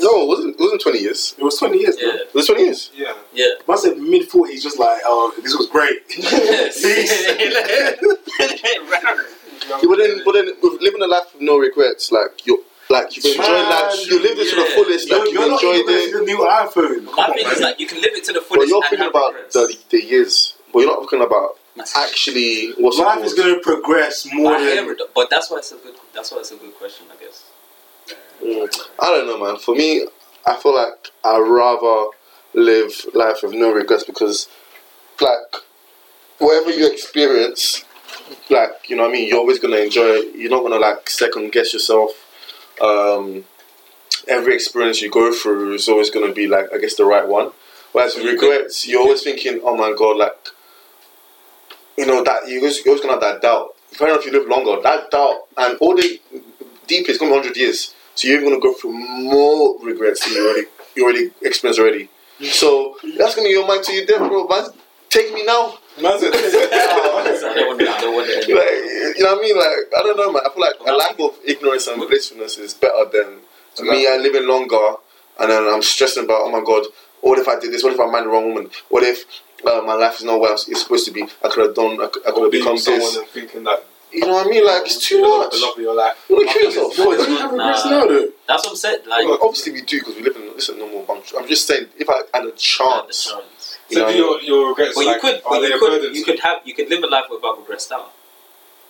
No, it wasn't. It wasn't twenty years.
it was 20 years,
Yeah,
man.
It was twenty years.
Yeah.
yeah.
I said mid 40s, just like, oh, this was great.
Yeah, but then, but then, with living a life with no regrets, like you, like you've enjoyed life. You lived it to the
yeah.
fullest.
you're,
Like
you're
you've
not
enjoyed
even
it.
the new iPhone.
My
Come on,
thing
man.
is like you can live it to the
But
fullest
you're
and
thinking
have
about
regrets.
the, the years. But you're not talking about actually what's
Life
called?
is going to progress more
I
than.
it, but that's why it's a good. That's why it's a good question, I guess.
Mm, I don't know, man. For me, I feel like I'd rather live life with no regrets because, like, whatever you experience, like, you know what I mean, you're always going to enjoy it. You're not going to, like, second guess yourself. Um, every experience you go through is always going to be, like, I guess, the right one. Whereas with regrets, you're always thinking, oh my god, like, you know, that you're always, you're always going to have that doubt. Fair enough, you live longer. That doubt, and all the deep is going to be 100 years. So you're going to go through more regrets than you already you already experienced already. So that's going to be your mind till you're bro. Man, take me now.
Man's a-
I don't want. I don't want it.
Like, you know what I mean? Like, I don't know, man. I feel like a life of ignorance and blissfulness is better than me uh, living longer and then I'm stressing about, oh my god, what if I did this? What if I married the wrong woman? What if uh, my life is not what it's supposed to be? I could have done, I could, I could have become
someone
this.
and thinking that
You know what I mean? Like, it's too
you're the
much.
love of your life.
You want to kill yourself?
Yo, do you have regrets now, though?
That's what I'm saying. Like,
Well, obviously we do because we live in this is a normal bunch. I'm just saying, if I had a
had the
chance,
chance.
You
So
know,
do your, your regrets
But you
like,
could.
are
But
they
you
a
could.
burden
You could have. You could live a life without regrets now.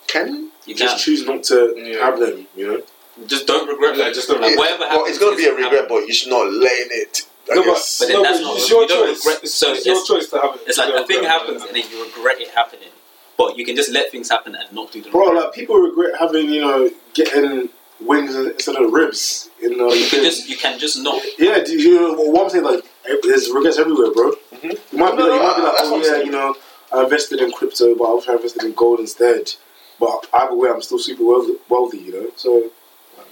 can you?
You can.
Just choose not to
Yeah.
have them, you know?
Just don't regret.
Yeah,
it.
just don't
like,
regret.
whatever
well,
happens.
it's gonna be a regret,
happen.
but you should not lay in it. I
No, but,
guess.
But then
no,
that's
but
not-
it's your
you
choice.
regret-
it's,
so
it's your choice to have it.
It's like
to
a thing happens and then you regret it happening, but you can just let things happen and not do the.
Bro,
regret.
like, people regret having, you know, getting wings instead of ribs. You know,
you can um, just you can just not.
Yeah, do you know what I'm saying? Like, there's regrets everywhere, bro.
Mhm.
You might be
No,
like, you
no,
might be like, oh
I'm
yeah,
saying.
you know, I invested in crypto, but I wish I invested in gold instead. But either way, I'm still super wealthy, wealthy you know. So,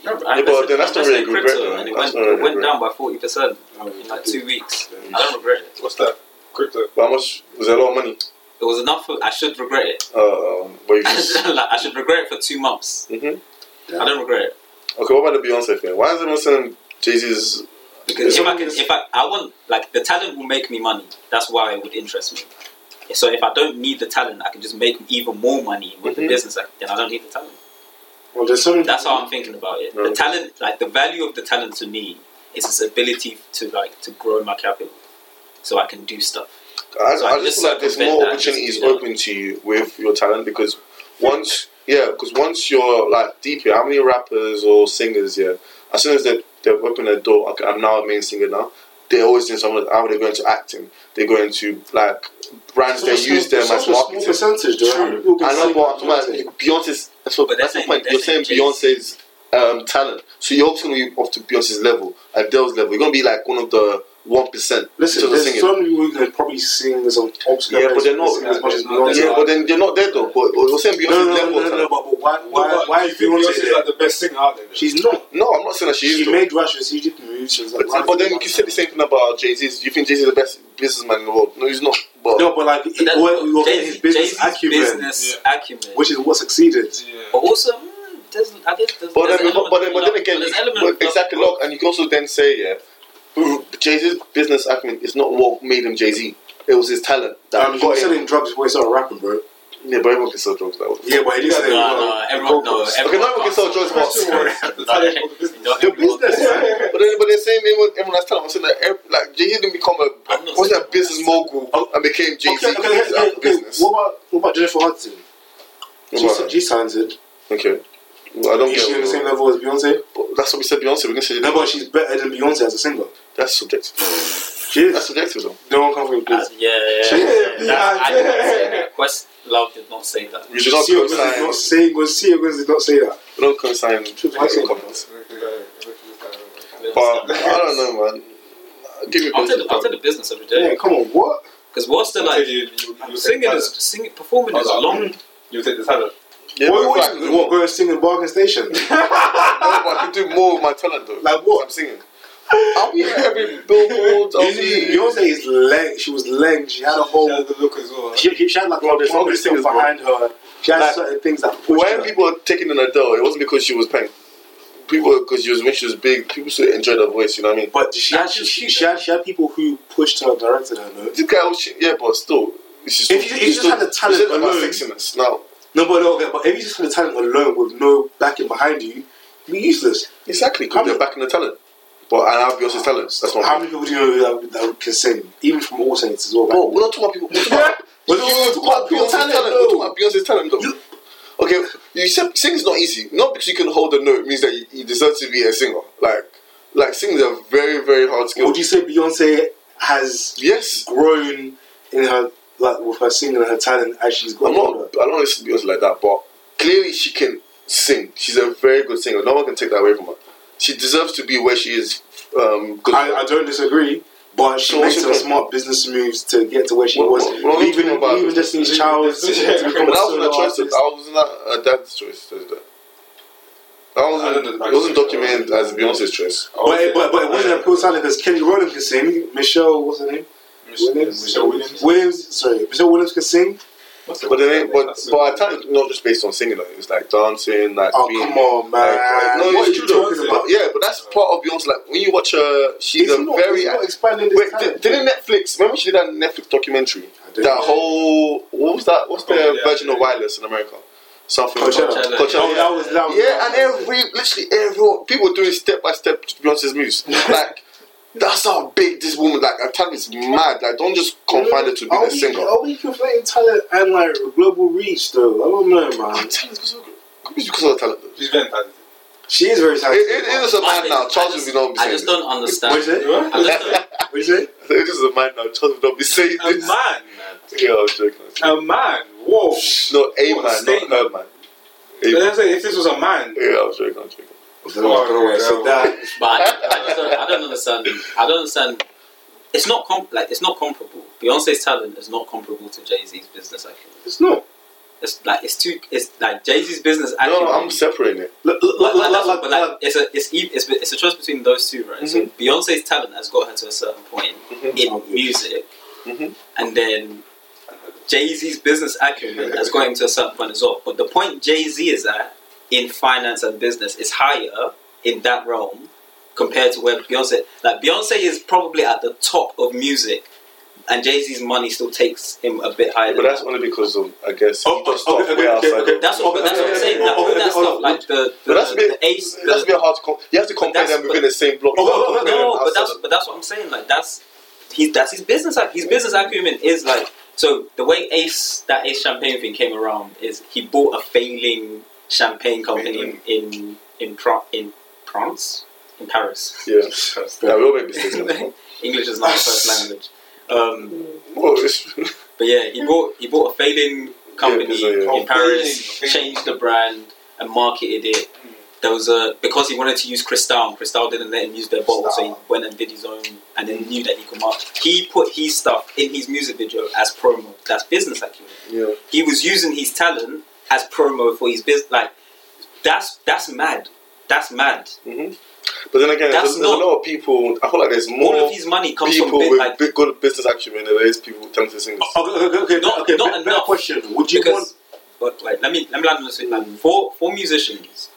No,
Yeah, but then that's
I
not really
in
regret,
crypto
though.
and it
That's
went,
really
it went down by forty percent in like two weeks. I don't regret it.
What's that? Crypto.
But how much was there a lot of money?
It was enough. For, I should regret it.
Um, but you just,
like, I should regret it for two months.
Mhm.
I don't regret it
Okay, what about the Beyonce thing? Why is everyone saying Jay Z's?
Because if I can, if I, I want like the talent will make me money. That's why it would interest me. So if I don't need the talent, I can just make even more money with
Mhm.
the business. Then I don't need the talent.
well, there's.
That's how I'm thinking about it. The talent, like the value of the talent to me, is its ability to like to grow my capital, so I can do stuff.
I,
So
I
I
just
just
feel like there's more opportunities open to you with your talent because once, yeah, because once you're like deep here, how many rappers or singers, yeah, as soon as they they open their door, okay, I'm now a main singer now. They're always doing something. Either they go into acting, they go into like brands. They use them as
such a small
marketing.
percentage, though. How can
I know,
sing
but I'm talking
Beyonce?
about Beyonce's. That's, what,
But
that's the point. You're saying
saying
Beyonce's um, talent, so you're also going to be up to Beyonce's level, Adele's level. You're going to be like one of the one percent.
Listen, there's so many people who can probably sing as an obscure
Yeah, but they're not-
sing as much as
they're not-
Beyonce.
Yeah, but then you're not there though. But we're saying Beyonce's
no, no, no,
level.
no, no, but, but why,
No,
why,
but
why is
you think
Beyonce
Beyonce's like the best singer out there? then?
She's not.
No, I'm not saying that she is.
She
though.
made Rush strategic moves. She was like,
But, but then you can say the same thing about Jay Z. Do you think Jay Z is the best businessman in the world? No, he's not. But
No, but like, it, well, we were getting
Jay-Z
his business
Jay-Z's
acumen,
business acumen,
which is what succeeded.
Yeah.
but also, mm, there's, I guess there's,
but
there's
then, but,
element
but then,
of
but then
luck-
again, you- but exactly. Look, and you can also then say, yeah, Jay Z's business acumen is not what made him Jay Z. It was his talent that
Um, he
got
was
him.
selling drugs before he started rapping, bro.
Yeah, but everyone can sell drugs now.
Yeah, but he didn't say
No, no, everyone, no,
vocals.
everyone
no one can sell drugs, but-
Question was the talent of the business.
Not
The business.
But then, but they're saying everyone, everyone has talent. I'm saying that every, like Jay Z didn't become a
I'm not
wasn't a business mogul and became Jay Z
Okay, okay, okay, okay. What about what about Jennifer Hudson?
What
She,
about-
she's talented.
Okay, well, I don't
Is
get
she on the same level as Beyonce?
But That's what we said. Beyonce. We didn't say
No, but she's better than Beyonce as a singer.
That's subjective.
She
That's
is.
subjective though.
No one comes from
Uh,
please.
yeah, yeah,
Yeah,
yeah.
yeah,
That's- I did not say
yeah.
that. Quest Love did not say that.
We do not
Sia Gunz did
co-sign.
not say. Was Sia Gunz did not say that.
We don't co-sign
Triple X.
comments. But I don't know, man. Give me
I'll tell,
business.
I'll tell the business every
Yeah, come on, what?
Because what's the like singing is singing performing is
Hold
long.
You take the talent.
Yeah,
what,
but
what,
I can
you-
do
what,
more.
go and sing in Bargain Station?
No, but I can do more with my talent though.
Like what?
I'm singing. I'll be at every billboard. I'll be.
Beyonce is. She was leng. She had a
She
whole.
the look as well.
She, she had like a
there's
whole thing
singers, bro.
behind her. She had
Like,
certain things that pushed
When
her.
people are taking an Adele, it wasn't because she was paying. People, because she was when she was big, people still enjoyed her voice. You know what I mean?
But she had, she, she, she had she had people who pushed her, directed her. No,
This guy yeah, but still, it's just
If you- if you just had the talent
it's about
alone-
sexiness now.
no, but okay, but if you just had the talent alone with no backing behind you, you'd be useless.
Exactly, because they're backing the talent. But I have Beyonce's talents. That's what
How many people do you know that, that can sing, even from All Saints as well?
Bro, we're not talking about people. We're talking about
We're talking about
Beyonce's talent.
talent,
We're talking about Beyonce's talent, though. Okay, you said singing's not easy. Not because you can hold a note means that you, you deserve to be a singer. Like, like singing is a very, very hard skill.
Would you say Beyonce has
Yes.
grown in her like with her singing and her talent as she's grown?
I'm not.
older?
I don't listen to Beyonce like that, but clearly she can sing. She's a very good singer. No one can take that away from her. She deserves to be where she is. Um.
I, I don't disagree, but she
what's
makes some smart business moves to get to where she was. even
about?
even Destiny's Child to
Yeah.
become a
wasn't
solo
choice. That
artist.
wasn't that a dad's choice. to That. That
I
wasn't, it wasn't documented as Beyonce's choice.
But but, but it wasn't a pure talent because Kelly Rowland can sing. Michelle, what's her name? Williams?
Michelle Williams.
Williams, sorry, Michelle Williams can sing.
What's
But then, but
That's
but our talent not just based on singing. Like, it's like dancing, like
Oh
being,
come on, man!
Like, like, no,
what
it's
are you
true
talking
though.
about?
Yeah, but that's part of Beyonce. Like when you watch her, she's
Is
a
not,
very.
is he not expanding this
Wait,
talent?
did, didn't Netflix? Remember she did that Netflix documentary? That
know.
whole what was that? What's the
yeah,
version of
yeah.
Wireless in America? Something.
Coachella.
Coachella.
Coachella.
Oh, that was that was
Yeah, and every literally everyone people were doing step by step Beyonce's moves. like that's how big this woman like her talent is mad. Like don't just confine her to being
are
a
we,
singer.
Are we conflating talent and like global reach though? I don't know,
I'm
man.
telling you, because of, it's because of her talent. though.
She's very talented.
She is very talented.
it, it is a man
think-
now. Charles
I just,
will not be saying
I
just
don't understand.
What is it?
I just don't,
What you say?
It is a man now. Charles will not be saying
A
this.
man,
Yeah, I was joking.
A man. Whoa.
No, a
What a
man, not
statement.
her man. A
But
man.
Saying, if this was a man,
Yeah, I was joking. I was joking.
I don't know, I don't know why I said that.
but I, I just don't, I don't understand. I don't understand. It's not comp- like it's not comparable. Beyonce's talent is not comparable to Jay Z's business acumen.
It's not.
It's like it's too. It's like Jay Z's business acumen.
no, I'm separating it.
Like,
like,
like,
like, but like, it's a it's, e- it's it's a choice between those two, right? So Beyonce's talent has got her to a certain point in music,
Mhm.
and then Jay Z's business acumen has got him to a certain point as well. But the point Jay Z is at in finance and business is higher in that realm compared to where Beyonce. Like Beyonce is probably at the top of music, and Jay Z's money still takes him a bit higher.
But that's
that.
only because of, I guess,
Oh,
he oh, does
okay,
stuff
okay, okay,
outside.
okay.
That's what, that's what I'm saying. That, all
Okay,
that stuff, like the, the,
But that's a bit.
the ace,
that's a bit hard to. Com- you have to compare them within the same block.
Oh, oh, oh,
no, but that's but that's what I'm saying. Like that's he's that's his business. His business acumen is like so. The way Ace that Ace Champagne thing came around is he bought a failing champagne company in in in, Pro- in France in Paris.
Yeah, yeah, we all make mistakes.
English is not my first language. Um, but yeah, he bought he bought a failing company
Yeah, so, yeah.
In Paris, changed the brand and marketed it. There was a because he wanted to use Cristal. Cristal didn't let him use their bottle, so he went and did his own, and then knew that he could market. He put his stuff in his music video as promo. That's business acumen.
yeah.
He was using his talent as promo for his business. Like that's that's mad. That's mad.
But then again, there's, there's a lot of people. I feel like there's more.
All of his money comes
people
from bit,
with
like
big, good business acumen than there is people talented singers.
Okay, okay, okay,
Not-
okay.
not enough.
question. Would you
because,
want?
but like, let me let me land on this. Like, for for musicians,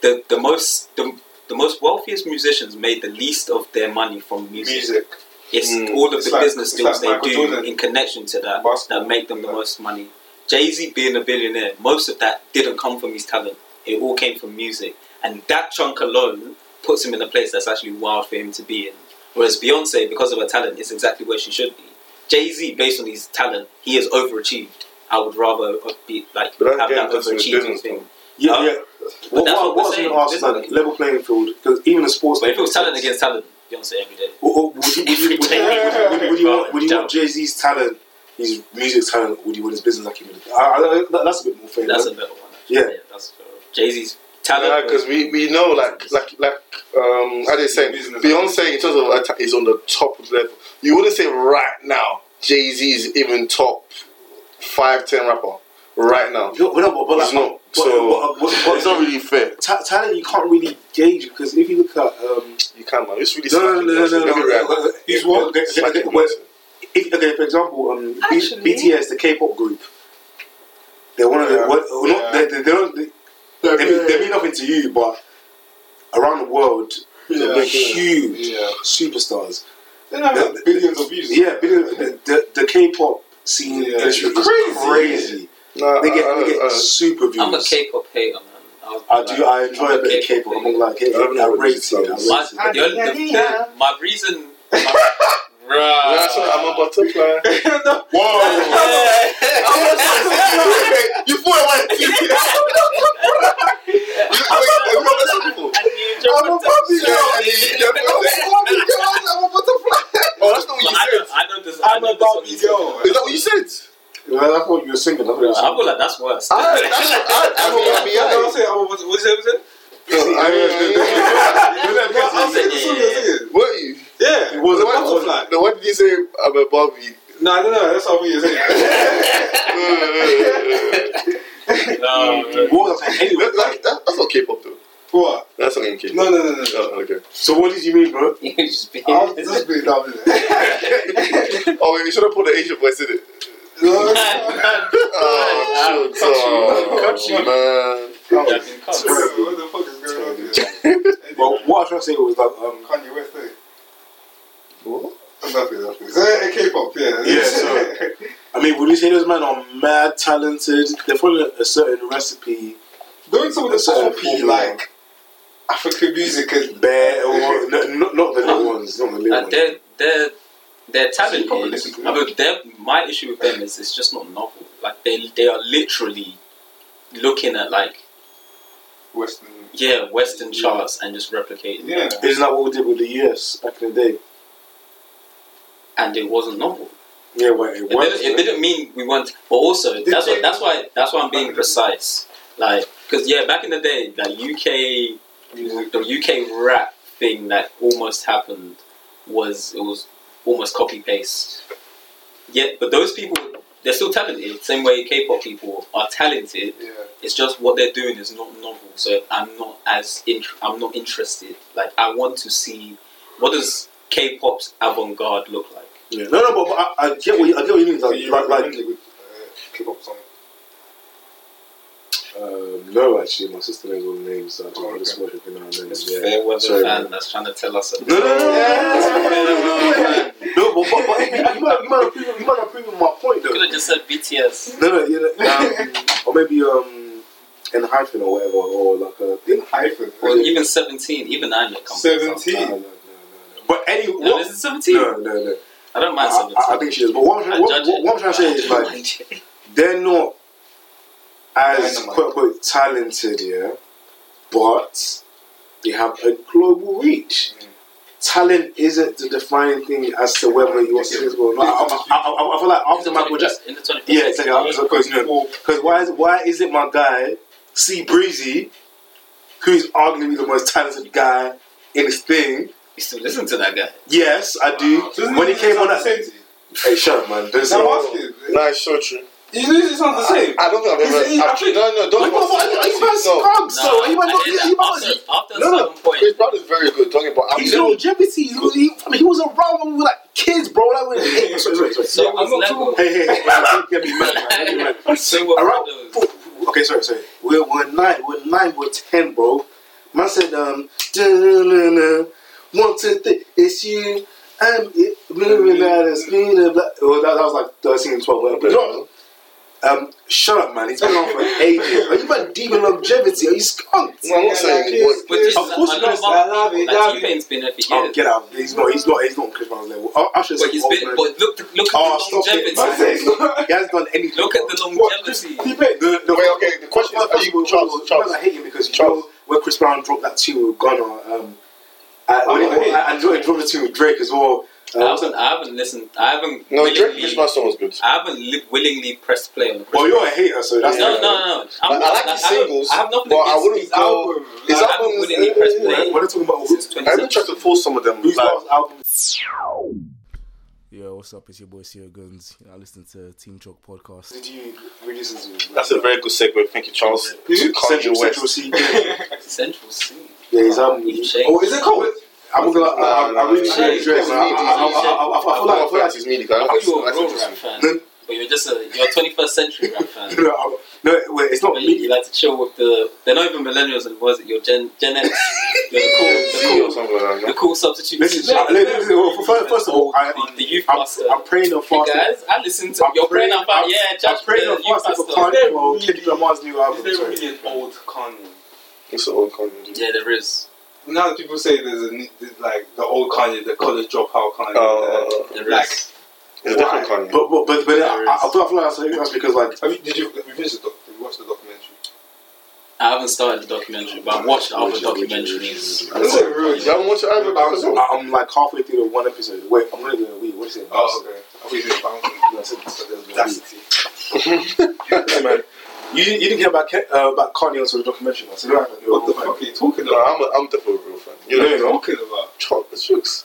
the the most the, the most wealthiest musicians made the least of their money from music.
music.
It's
Mm.
all of
It's
the
like-
business deals
like Michael
they do
Jordan.
in connection to that
Basketball.
that make them the most money. Jay Z being a billionaire, most of that didn't come from his talent. It all came from music, and that chunk alone puts him in a place that's actually wild for him to be in. Whereas Beyonce, because of her talent, is exactly where she should be. Jay Z, based on his talent, he has overachieved. I would rather be like
But
have that overachieving thing.
Yeah,
Uh,
yeah. What,
that's
what,
what
what
we're
I was
saying.
going to ask like level playing field because even in sports,
But
like
if it was talent against talent, Beyonce every day.
Or, or would you, would you want Jay Z's talent, his music talent, would you want his business acumen? I, I, that's a bit more fair.
That's
no?
a better one. Actually.
Yeah.
that's Jay Z's talent.
Yeah, because we, we know like like like um how they say Beyonce in terms of atta- is on the top level. You wouldn't say right now Jay Z is even top five ten rapper right now.
No, but, no, but,
It's
like,
not.
but-
So
but- but- but-
it's not really fair.
ta- talent you can't really gauge because if you look at um,
You can man. It's really
no, no, no,
smacking
no, no,
Beyonce.
no,
Let me
no,
react.
no,
He's what?
Okay, okay,
Smacking
okay, well,
Beyonce.
if, okay, for example, um, B-
Actually-
BTS, the K-pop group, they're one of the what, well, not, they, they, they don't they, they, mean, they mean nothing to you, but around the world,
Yeah.
they're huge
Yeah.
superstars.
They have like billions of views.
Yeah, because the, the, the K-pop scene
Yeah,
industry
it's
is
crazy.
crazy.
No,
They get,
I-
they get
I- I-
super views.
I'm a K-pop hater, man. I'll-
I do. I enjoy
I'm
a bit of K-pop. I'm not like K-pop.
I
I rate it. I
sounds.
rate
My, the the, the, my reason, my
Yeah, sorry, I'm a butterfly.
Whoa!
you thought I wanted to.
I'm a puppy girl. I'm a butterfly.
Oh, that's not what you
I know,
said.
I know this. I
I'm
know
a
this
Barbie girl.
Is that what you said?
Well, I thought you were singing. I thought you were
I feel like that's worse.
I, that's, I, I'm a
No,
Barbie.
no, say, I'm a what what say, what say?
No, I,
I'll say the song you're.
Were you?
Yeah,
It was a
butterfly.
No, what did you say? I'm a Barbie.
No, I don't know. That's not what you're saying.
No, no.
What was Anyway,
That- that- that- that's not K-pop though.
what?
That's not in K-pop.
No, no, no, no. no.
Oh, okay.
so what did you mean, bro?
You just be-
I was just being dumb, innit?
Oh, wait, you should have put the Asian voice in it.
No,
Oh,
I'll
shit.
cut.
Oh,
Cut you.
man.
Yeah, I've.
What the fuck is going on here?
Well, what I was trying to say was like, um,
Kanye West, eh?
What?
Nothing, nothing. So, eh, K-pop, yeah.
Yeah, so- I mean, would you say those men are mad talented? They're following a certain recipe,
Doing some of the
Certain
poppy, like, African music and
bare or no, not, not the little ones, not the little
Uh,
ones.
their their their talent
You probably
is.
listen to
I mean, their, my issue with them is it's just not novel. Like they they are literally looking at like
Western.
yeah Western charts and just replicating.
Yeah.
them.
Isn't that what we did with the US back in the day?
and it wasn't novel.
Yeah, well, it
It
was.
didn't, it didn't mean we weren't. But also
Did
that's what that's why that's why I'm being precise. Like because yeah, back in the day, that UK the UK rap thing that almost happened was it was almost copy paste. Yeah, but those people they're still talented. Same way K-pop people are talented.
Yeah.
It's just what they're doing is not novel. So I'm not as int- I'm not interested. Like I want to see what does K-pop's avant-garde look like.
Yeah. No, no, but, but I, I get what you, I get what you mean.
So
Like,
you
like,
recommend
like
it with uh, K-pop song?
Um, no, actually, my sister knows all the names. So I just,
Oh,
I just watch every now and then. Yeah.
fair weather
Sorry,
fan
man.
that's trying to tell us.
No, no, no, no, no, no, but, but, but you, might, you might have proven, you might have proven my point though.
You could have just said BTS.
No, no, you know, um, or maybe um, ENHYPEN or whatever, or like a.
ENHYPEN.
Or even 17, even I know
17.
No, no, no, no, no. But anyway,
No,
what,
is 17.
no, no, no.
I don't mind 17.
I, I think she is. But what I'm, trying- what, what, what I'm trying to say is like
it.
they're not as
Dynamite.
quote unquote talented, yeah, but they have a global reach.
Mm.
Talent isn't the defining thing as to whether you're successful or not. I, I, I, I feel like after
In the
Michael Jackson,
in the 21st
yeah,
century.
exactly. Because you know, because why is why is it my guy C Breezy, who's arguably the most talented guy in his thing?
You still listen to that guy.
Yes, I do.
Doesn't
when he came on that,
the same
hey, shut up, man. There's
I'm
no-
asking.
Nah, it's so true.
You know it sounds the same.
I don't think I've ever.
Is it- I
actually,
think-
no, no, don't.
Wait, but what- are you man
no.
scrubs? So are you man
I
not?
hear
You
that. after, after
No, no.
certain point,
Chris Brown is very good. Don't get. I'm
He's
little-
longevity. He, was- he, I mean, he was around when we were like kids, bro. Like, when, hey, sorry, sorry, sorry.
so
Yeah, I'm not
Lego.
Hey, hey, hey, don't get me mad. man. Get me mad.
So were
Around, okay, sorry, sorry. We're, we're nine, we're nine, we're ten, bro. Man said, um, one, two, three, it's you. I'm it, moving at the speed of light. Well, that, that was like 13 and 12, whatever. But you know, um, shut up, man. He's been on for ages. Are you man deep in longevity? Are you skunked?
No, I'm not saying what.
But just
Of course
a
he
lot
does.
of other
I love it,
like
love it.
T-Pain's been there for
Oh, get out. He's not, he's not, he's not on Chris Brown's level. I, I should
But he's been, but look, look at
Oh,
the
stop it.
longevity.
He hasn't done anything.
Look at the longevity.
The, the,
Wait, okay, the question is, are you-
First
Charles, Charles.
guys are hating because you
Charles.
know where Chris Brown dropped that tune with Gunna, um, uh,
I'm
when he-
not hating.
and dropped the tune with Drake as well.
I haven't, I haven't listened. I haven't.
No, Drake
willingly-
Chris Brown song was good.
I haven't li- willingly pressed play on the.
Well, you're
Brown.
a hater, so that's
no, no, no, no. I'm
I
not,
like his
I don't-
singles,
I have nothing
but I
against
wouldn't
his
go-
album.
his
Like, I
album
haven't
is-
willingly pressed play
We're not talking about
since
who's,
I even
2017.
tried to force some of them.
who's
Like,
last album.
Yo, what's up? It's your boy Sierra Guns. I listen to Team Chalk podcast.
Did you re-listen to?
that's a very good segue. Thank you, Charles. To Kanye
Central,
West.
Central Cee. yeah,
Central Cee.
his album.
You've changed.
Oh, is it cold?
I'm gonna. I, I, I really
Nah,
should address.
nah,
I, I, I, I, I, I feel like I feel like
it's me. guy.
I thought you were a
I
real rap fan, but you're just a you're a 21st century rap fan.
no, I- no, wait, it's not
But you,
me.
you like to chill with the. They're not even millennials anymore. Is it? You're Gen Gen X. You're the cool,
or
the cool,
something like
the cool substitute.
Listen,
teacher.
uh, listen, listen, well, first, first of all, I,
the, the youth
I'm,
pastor.
I'm praying on
Hey
fasting.
guys, I listen to
I'm
your praying
praying-
and fast.
I'm-
Yeah,
I'm praying
the
on
youth
fasting for
pastor.
Kanye, well, Kendrick Lamar's new album.
Is there
sorry.
really an old Kanye?
It's an old Kanye.
Yeah, there is.
Now that people say there's a like the old Kanye, the college dropout Kanye.
Oh,
uh,
There
like,
is.
It's a different Kanye.
But but but, but I,
There
I,
is.
I feel I feel like that's, that's because like
have you, did you have you finished the doc? Have you watched the documentary?
I haven't started the documentary, but I've watched other
Which- which-
documentaries.
Is it really?
You haven't watched it either?
I'm, I'm like halfway through the one episode. Wait, I'm gonna do a week. What's it?
Oh, okay. I thought you said bouncing.
That's it.
That's
Yeah, man. You, you didn't hear about Ke- uh, about Kanye until the documentary, man. So you don't have to
What the fuck are you talking
No,
about?
I'm, a, I'm definitely a real fan. You know
What
know,
are you talking about?
Chop, it's jokes.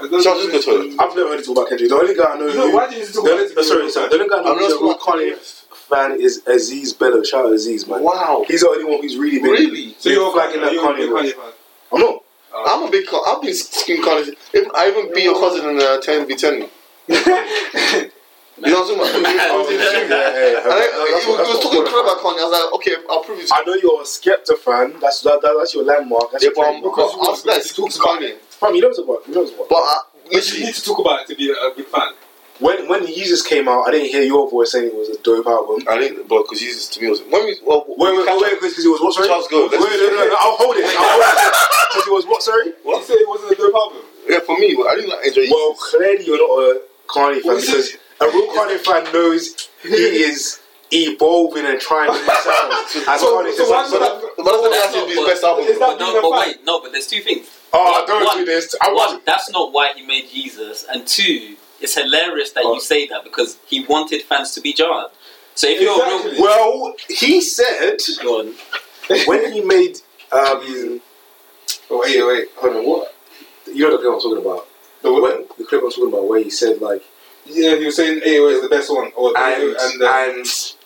I don't
Charles is good to it.
I've never heard you talk about Kendrick. The only guy I know.
You
who-
why do you talk about
only,
it?
uh, sorry, sorry. The only guy I know
I'm
who's a. Kanye f- fan is Aziz Bello. Shout out Aziz, man.
Wow.
He's the only one who's really been.
Really?
So you're
flagging
flagging
that
that you're a
Kanye
big fan?
I'm not.
I'm a big. I've been skin Kanye. If I even be your cousin in a 10v10. You know what I'm talking about? I was in the gym.
Yeah, yeah, yeah.
I, he was, he was talking
what-
crap about Kanye. I was like, okay, I'll prove it to
I know you're a Skepta fan. That's that, that, that's your landmark. That's
Yeah,
your
but because after that, he talks Kanye.
Fam, uh, you know what's about. You know what's about.
But I,
You need to talk about it to be a, big fan.
When when Jesus came out, I didn't hear your voice saying it was a dope album.
I didn't, but because Jesus to me was when we well
Wait, wait, wait, wait, because it was what? Sorry.
Charles Gold.
Wait, wait, no, no, no, I'll hold it. I'll hold it. Because it was what? Sorry.
You said it wasn't a dope album.
Yeah, for me, I didn't like enjoy.
Well, clearly you're not a Kanye fan because a real Kanye fan knows he is evolving and trying new sounds. As
So-
Kanye
so
says,
why
like,
not-
but-
but that's not
That's not
his
what-
best album.
Is that
But, no, but wait, no, but there's two things.
Oh,
One-
don't
one-
do this. I
One,
want.
that's not why he made Jesus, and two, it's hilarious that
Oh.
you say that because he wanted fans to be jarred. So if you're a
Exactly.
real,
Well, he said
go on.
when he made um,
Oh, wait, wait.
hold on, what? You know the clip I'm talking about.
The,
When, the clip I'm talking about where he said like,
yeah, he was saying AOA is the best one. Or
and
and,
and,
uh,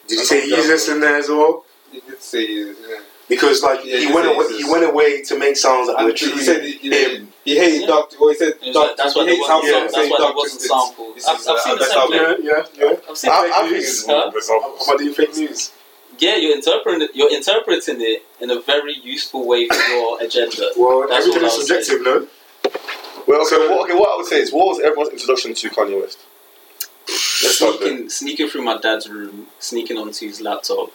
did you say Jesus in there as well?
He did say yeah.
Because like
Yeah,
he
he
went away, he went away to make sounds that were
And
truly
he said he, he,
him.
he hated
Yeah.
Dr. Or he said
It was
Dr.
like, that's
he
why there
hates
wasn't,
how
yeah,
some, that's why there wasn't
Twisted.
sample.
This
I've, I've
uh,
seen the
best
same
Yeah, yeah, yeah.
I've seen
I,
fake
I
news.
it's
huh?
Am I fake news?
Yeah, you're interpreting. You're interpreting it in a very useful way for your agenda.
Well,
That's
everything
what
is
I was
subjective, no?
Well, okay,
So-
what, okay, what I would say is, what was everyone's introduction to Kanye West? Let's start there.
Sneaking, sneaking through my dad's room, sneaking onto his laptop,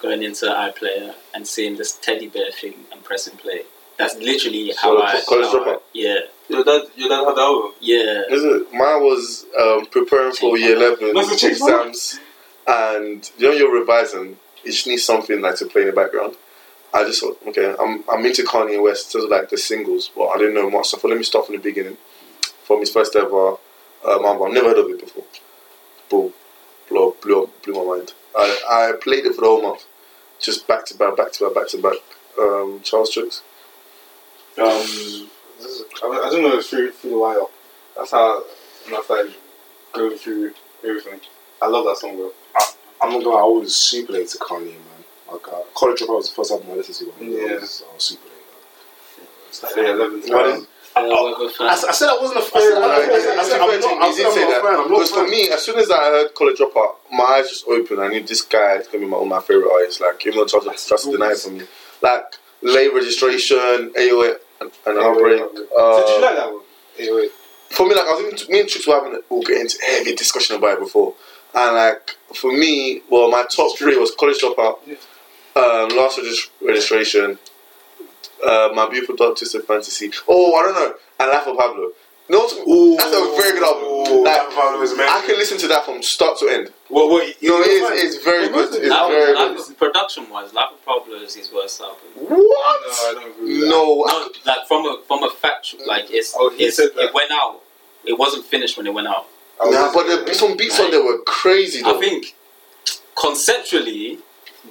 going into iPlayer and seeing this teddy bear thing and pressing play. That's literally how I.
College
how I-
Dropout?
yeah,
Your dad, your dad had the album.
yeah.
Is it? Mine was um, preparing for year 11
Must have
exams, and you know, you're revising, you just need something like to play in the background. I just thought, okay, I'm, I'm into Kanye West, so like the singles, but I didn't know much. So let me start from the beginning, from his first ever um, album. I've never heard of it before. Boom. Blow, blew, blew my mind. I, I played it for the whole month. Just back to back, back to back, back to back. Um, Charles Tricks?
Um, I, I don't know, through, through the wire. That's how I'm going through everything. I love that song, bro.
I, am not gonna I was super late to Kanye, man. Like, uh, College Dropout was the first album I listened to.
Yeah.
I was, I was super late.
Like,
yeah,
11, Oh,
I, said I wasn't a fan.
I said
I wasn't a fan.
Because for me, as soon as I heard College Dropout, my eyes just opened. I knew this guy is gonna be my, one of my favorite artists. Like even though Charles That's just denied for me, like late registration, AOA, and,
outbreak. Did you like that um, one? AOA.
For me, like I was even, me and Trix were having we'll get into heavy discussion about it before, and like for me, well, my top three was College Dropout,
yeah.
um, Late Registration uh, My Beautiful Dark Twisted Fantasy. Oh, I don't know, and Life of Pablo. No,
Ooh.
that's a very good album.
Ooh,
Like,
Life of Pablo is amazing.
I can listen to that from start to end.
Well, wait,
No,
you're a fan?
it's very
Well,
good. It's
Life-
very
Life-
good.
production wise, Life of Pablo is his worst album.
What?
No, I don't agree with that.
No,
No, like from a from a factual, like it's,
Oh,
it's it went out. It wasn't finished when it went out.
I
nah, but
listening.
the, some beats on there were crazy though.
I think conceptually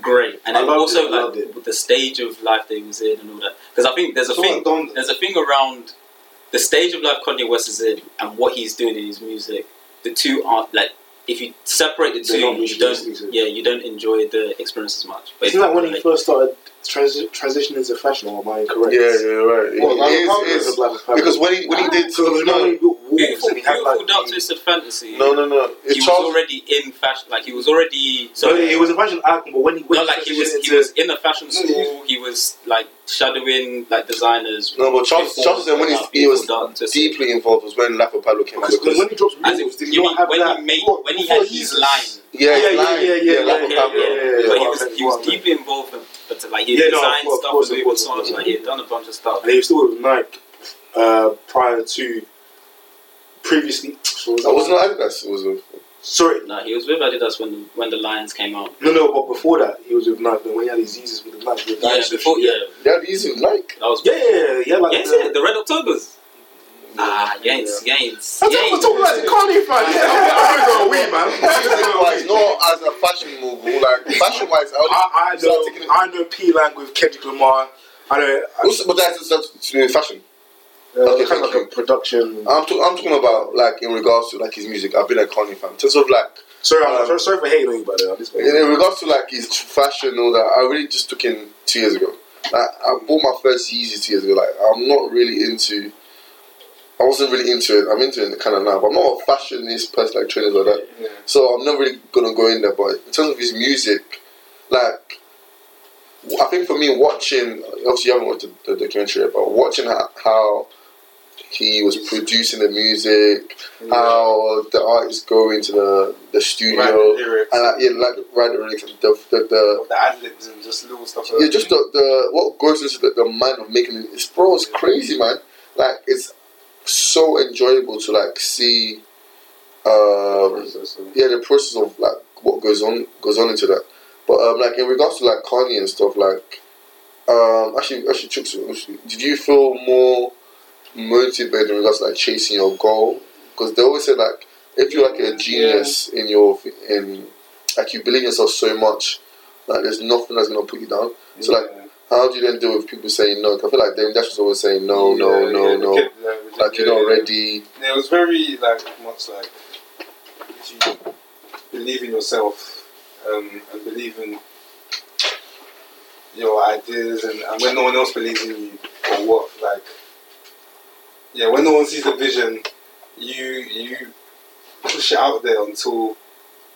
great, and
I
then also
it,
like
it.
with the stage of life that he was in and all that. Because I think there's a
So
thing. There's a thing around the stage of life Kanye West is in and what he's doing in his music. The two aren't like if you separate the two, you don't. Yeah, you don't enjoy the experience as much. But
Isn't that when he
like,
first started transi- transitioning into fashion, or am I incorrect?
yeah, yeah, right.
Well,
It
Life
is-
is Black
because when he when he did
So, you know, when he built Wolves and he had like.
Dark
the-
Twisted Fantasy.
no, no, no.
he
It's
was
Charles.
already in fashion. Like he was already.
So
So
he was a fashion icon, but when he when
not like he was.
transitioned
He was in a fashion
No, he-
school. He was like shadowing like designers.
No, but Charles, Charles said when
about
he, he was
Beautiful Dark Twisted.
deeply involved was when Life of Pablo came out
Because
because
when he dropped Wolves,
it,
did
you
he not have
when
that?
he made when he had his
Jesus.
line.
yeah,
Yeah, yeah,
line,
yeah, yeah,
Life of
yeah,
Pablo.
yeah, yeah,
but he
yeah.
was he was deeply involved in but like he
Yeah, no,
designed
of course,
stuff
of course,
with
of course,
songs, like he had done a bunch of stuff.
And he was still with Nike uh, prior to previously. So
That wasn't Adidas. It was a,
sorry,
No, he was with Adidas when the, when the Lions came out.
no, no, but before that, he was with Nike. When he had his Yeezys with the Nike. with
Yeah,
Nike
before
yeah.
yeah,
they had these in Nike.
that was
Yeah, yeah, yeah, yeah, like
Yes,
the,
yeah, the Red Octobers. Ah, Yates, Yates,
I thought we were talking about the Kanye fan. Yeah, I'm gonna go away, man.
Music wise, not as a fashion move, like fashion wise. I,
I, I know, I know P Lang with Kendrick Lamar. I know, I,
Also, but that's that's to do with fashion.
uh,
Okay,
kind of like a production.
I'm, talk, I'm talking about like in regards to like his music. I've been a Kanye fan. In terms of like
Sorry, I'm
Um,
sorry, sorry for hating on you, but uh, this
in, in regards to like his fashion and all that, I really just took in two years ago. Like, I bought my first Yeezy two years ago. Like I'm not really into. I wasn't really into it. I'm into it kind of now, but I'm not a fashionist person like trainers or that.
Yeah.
So I'm not really gonna go in there. But in terms of his music, like I think for me, watching obviously you haven't watched the, the documentary, but watching how, how he was producing the music, how the artists go into the the studio,
the
and like, yeah, like write the lyrics, the the, the
the ad libs and just little stuff.
yeah, just the, the what goes into the, the mind of making it. It's bro, it's crazy, man. Like it's so enjoyable to like see. Um, yeah, the process of like what goes on goes on into that. But um, like in regards to like Kanye and stuff, like um, actually, actually, Chooks, did you feel more motivated in regards to like chasing your goal? Because they always say like if you're like a genius in your in like you believe in yourself so much, like there's nothing that's gonna put you down. So like, how do you then deal with people saying no? I feel like Damon Dash was always saying no, no, no, no. Like you're not ready.
Yeah, it was very like much like if you believe in yourself um, and believe in your ideas, and, and when no one else believes in you or what, like yeah, when no one sees the vision, you you push it out there until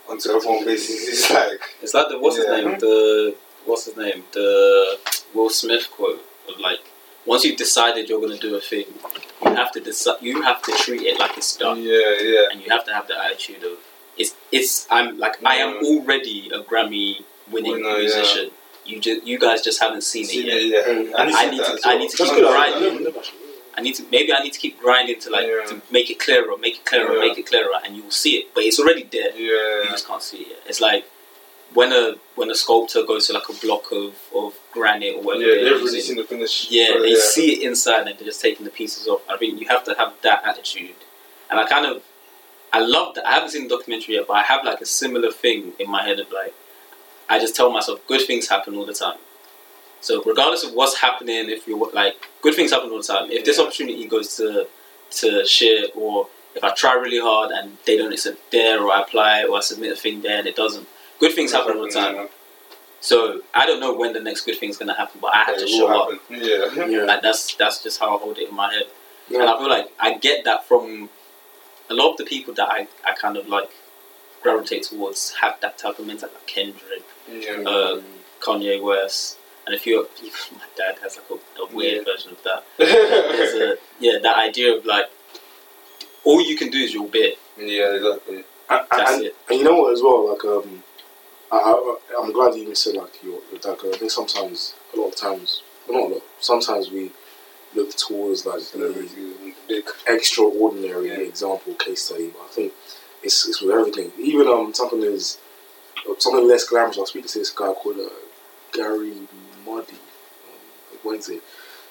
until everyone basically is like
It's like the what's
Yeah.
his name? The what's his name? The Will Smith quote of like, once you've decided you're gonna do a thing, you have to decide. You have to treat it like it's done,
yeah, yeah.
and you have to have the attitude of it's. It's. I'm like I am already a Grammy winning
Winner, yeah.
musician. You just you guys just haven't seen
See,
it yet.
yeah,
Mm.
And
I need to-
that
I need to
That's
keep.
I-
grinding.
I
I need to maybe I need to keep grinding to like
Yeah.
to make it clearer, make it clearer,
Yeah.
make it clearer, and you will see it. But it's already there.
Yeah.
You just can't see it yet. It's like when a when a sculptor goes to like a block of, of granite or
yeah.
whatever.
They've
they're
seen the finish.
yeah,
but
they
yeah.
see it inside and they're just taking the pieces off. I think you have to have that attitude. And I kind of I love that. I haven't seen the documentary yet, but I have like a similar thing in my head of like I just tell myself good things happen all the time. So regardless of what's happening, if you're like good things happen all the time. If this
Yeah.
opportunity goes to to shit or if I try really hard and they don't accept there or I apply or I submit a thing there and it doesn't, good things happen all the time. So I don't know when the next good thing's gonna happen, but I have
It
to show up.
Yeah.
Yeah.
Like that's that's just how I hold it in my head.
Yeah.
And I feel like I get that from a lot of the people that I, I kind of like gravitate towards have that type of mentality like Kendrick,
Yeah.
um, Kanye West, and if you're my dad has like a, a weird version of that. There's a yeah, that idea of like all you can do is your bit.
yeah, exactly.
And,
That's
and,
it.
and you know what as well, like um, I, I'm glad you said like your, your dad. 'cause I think sometimes, a lot of times, well, not a lot. Sometimes we look towards like the
Big.
extraordinary
Yeah.
example case study, but I think it's it's with everything. Even um something is something less glamorous. I was speaking to this guy called uh, Gary Muddy on Wednesday.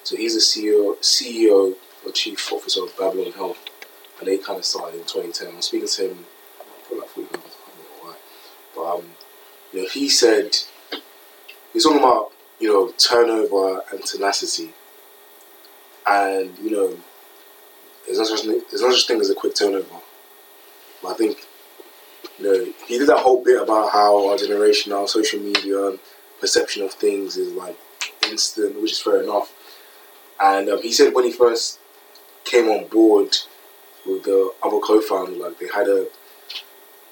So he's the CEO CEO or chief officer of Babylon Health, and they kind of started in 2010. I was speaking to him probably like 40 minutes. I don't know why, but um, you know, he said he's talking about you know turnover and tenacity, and you know there's not such there's not such thing as a quick turnover. But I think you know he did that whole bit about how our generation, our social media and perception of things is like instant, which is fair enough. And um, he said when he first came on board with the other co-founder, like they had a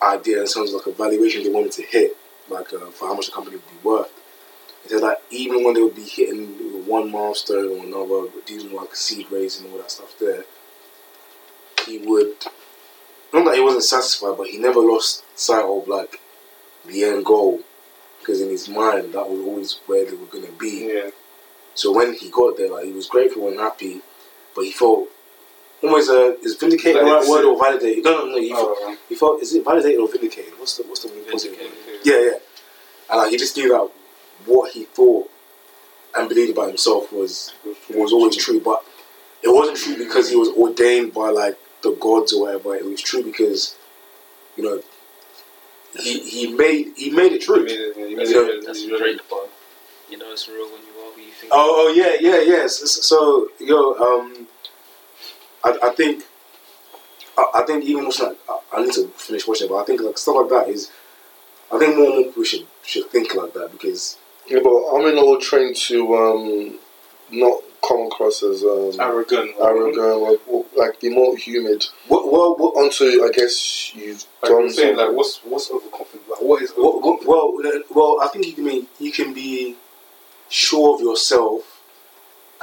idea terms of like a valuation they wanted to hit, like uh, for how much the company would be worth. He said that even when they would be hitting one milestone or another, dealing with like seed raising and all that stuff there, he would not that he wasn't satisfied, but he never lost sight of like the end goal. because in his mind that was always where they were going to be.
Yeah.
So when he got there, like he was grateful and happy, but he felt almost uh, is vindicated the right
Like,
word or validated? No, no, no. He, felt,
Oh,
he felt is it validated or vindicated? What's the what's the word?
Vindicated.
Yeah, yeah. And like he just knew that what he thought and believed about himself was was always true, but it wasn't true because he was ordained by like the gods or whatever. It was true because you know he he made he made it true.
made it, yeah, he made
That's
it.
That's
He
a Drake bar. You know it's real when you are who you think.
Oh, oh yeah, yeah, yes. So yo, um, I, I think, I, I think even watching like, I, I need to finish watching it, but I think like stuff like that is, I think more and more people should should think like that because
Yeah, but I'm in all trained to um, not come across as um,
arrogant.
arrogant, or, or, like be more humid.
what what what
Onto, I guess you've
Like
done
I'm saying, like what's what's overconfident? Like what is
Well, well, well, well, I think you can be you can be sure of yourself,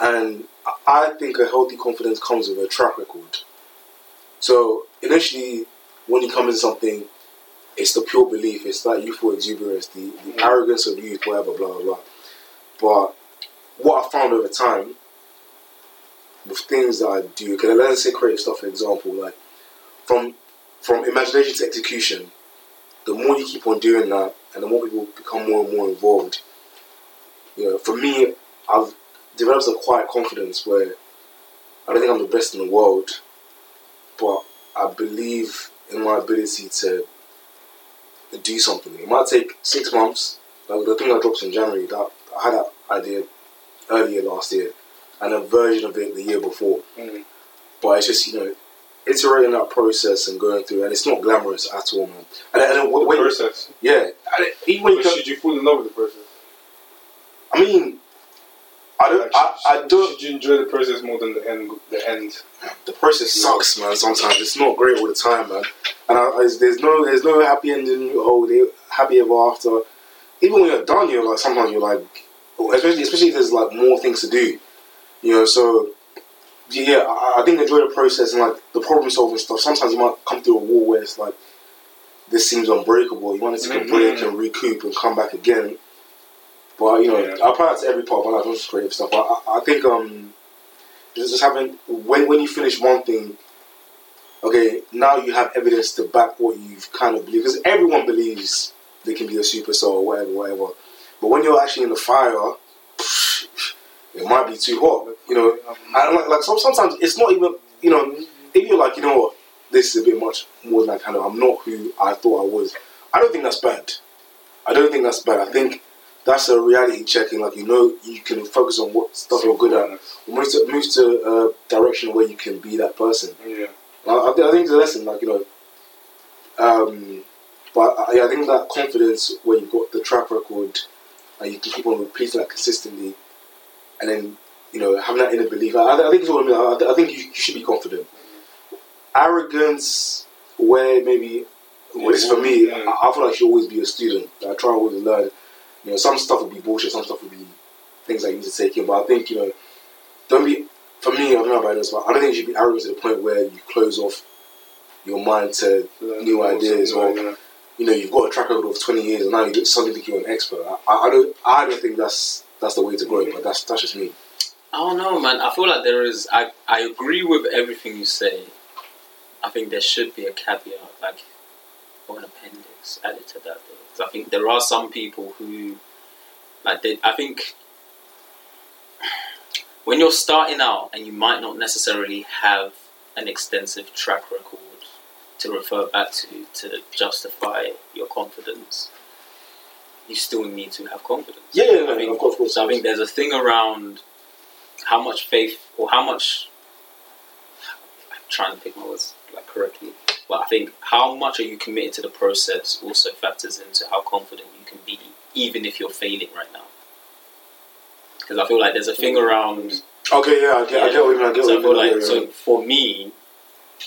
and I- think a healthy confidence comes with a track record. So initially, when you come into something, it's the pure belief, it's that youthful exuberance, the, the
Mm.
arrogance of youth, whatever, blah blah blah. But what I found over time with things that I do, okay, let's say creative stuff, for example, like from from imagination to execution, the more you keep on doing that and the more people become more and more involved, you know, for me, I've developed a quiet confidence where I don't think I'm the best in the world, but I believe in my ability to do something. It might take six months. Like the thing that drops in January, that I had that idea earlier last year, and a version of it the year before.
Mm.
But it's just you know, iterating that process and going through, and it's not glamorous at all, man. And, and
The
when,
process.
yeah, and even when you
should you fall in love with the process?
I mean, I don't,
Like,
I, I don't.
Should you enjoy the process more than the end? The end.
The process sucks, man. Sometimes it's not great all the time, man. And I, I, there's no, there's no happy ending. Oh, they happy ever after. Even when you're done, you're like sometimes you're like, especially especially if there's like more things to do, you know. So yeah, I, I think enjoy the process and like the problem solving stuff. Sometimes you might come through a wall where it's like this seems unbreakable. You want to take a
Mhm.
break and recoup and come back again. But you know,
Yeah.
I apply that to every part of my life, not just creative stuff. I, I, I think um, just, having when when you finish one thing, okay, now you have evidence to back what you've kind of believed because everyone believes they can be a superstar or whatever, whatever. But when you're actually in the fire, it might be too hot. You know, and like, like some, sometimes it's not even you know if you're like you know what this is a bit much more than I kind of I'm not who I thought I was. I don't think that's bad. I don't think that's bad. I think that's a reality checking. Like you know, you can focus on what stuff you're good at. Move to move to a direction where you can be that person.
Yeah.
I, I, think- I a lesson. Like you know, um, but I, I think that confidence where you've got the track record and you can keep on repeating that consistently, and then you know having that inner belief. I, I think it's what I mean. I, I think you, you should be confident. Arrogance, where maybe well, this for me.
Yeah.
I, I feel like you should always be a student. I try always to learn. You know, some stuff will be bullshit. Some stuff will be things that you need to take in. But I think you know, don't be. For me, I don't know about this, but I don't think you should be arrogant to the point where you close off your mind to new ideas or
Yeah.
you know you've got a track record of 20 years and now you suddenly think you're an expert. I, I don't I don't think that's that's the way to grow, mm-hmm. but that's that's just me.
I don't know, man. I feel like there is. I I agree with everything you say. I think there should be a caveat, like or an appendix added to that. Though. 'Cause I think there are some people who, like, they. I think when you're starting out and you might not necessarily have an extensive track record to refer back to to justify your confidence, you still need to have confidence.
Yeah, yeah,
I think,
of course, of course.
So I think there's a thing around how much faith or how much I'm trying to pick my words like correctly. But I think how much are you committed to the process also factors into how confident you can be, even if you're failing right now. Because I feel like there's a thing around
Okay, yeah, I get, I get what you mean. I get
so
what you mean.
like
yeah,
so for me,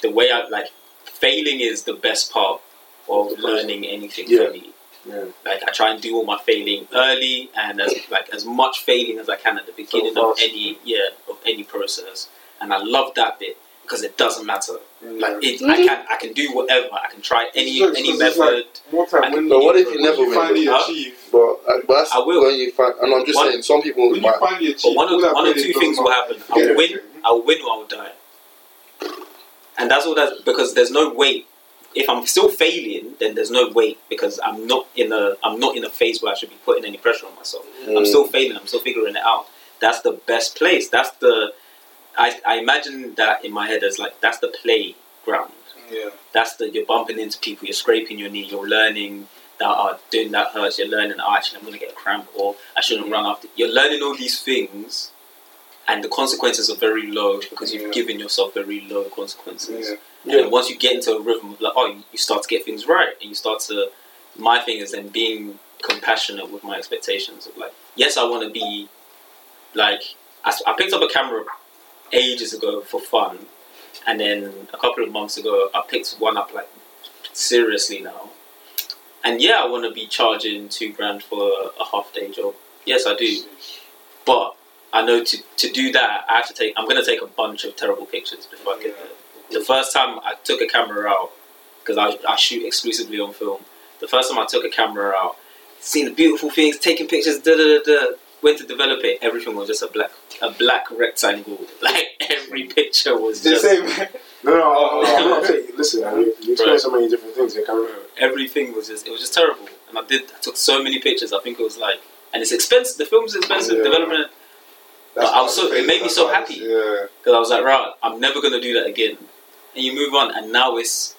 the way I like failing is the best part of learning anything
Yeah.
for me.
yeah.
Like I try and do all my failing early and as like as much failing as I can at the beginning of any yeah of any process, and I love that bit. because it doesn't matter.
Yeah.
Like it, I can I can do whatever. I can try any
It's
any
just- it's like-
method.
More time
I-
when
But what if you never
you
win,
finally
huh?
achieve?
But, uh, but
I will.
when you find. And I'm just
One-
saying, some people
When you
might.
finally achieve,
But one of one of two things will happen. I'll win. I will win or I will die. And that's all that because there's no weight. If I'm still failing, then there's no weight because I'm not in a I'm not in a phase where I should be putting any pressure on myself. I'm
Mm.
still failing. I'm still figuring it out. That's the best place. That's the I, I imagine that in my head as like that's the playground.
Yeah.
That's the you're bumping into people. You're scraping your knee. You're learning that are doing that hurts. You're learning. Oh, actually, I'm gonna get a cramp or I shouldn't run after. You're learning all these things, and the consequences are very low because you've
Yeah.
given yourself very low consequences.
Yeah.
And once you get into a rhythm of like, oh, you, you start to get things right, and you start to. My thing is then being compassionate with my expectations of like, yes, I want to be, like, I picked up a camera ages ago for fun, and then a couple of months ago I picked one up like seriously now, and yeah, I want to be charging two grand for a, a half day job. Yes, I do, but I know to to do that I have to take. I'm going to take a bunch of terrible pictures before I get there the first time I took a camera out, because I, I shoot exclusively on film, the first time I took a camera out, seeing the beautiful things, taking pictures, da da da da, went to develop it, everything was just a black a black rectangle. Like every picture was
The
just
same.
No, no, I, I'm not saying. Listen, man, you, you explain so many different things. You can
everything was just it was just terrible. And I did I took so many pictures. I think it was like and it's expensive. The film's expensive.
Yeah.
Development
That's
I was so- it made me so happy. because I was like, right, I'm never gonna do that again. And you move on, and now it's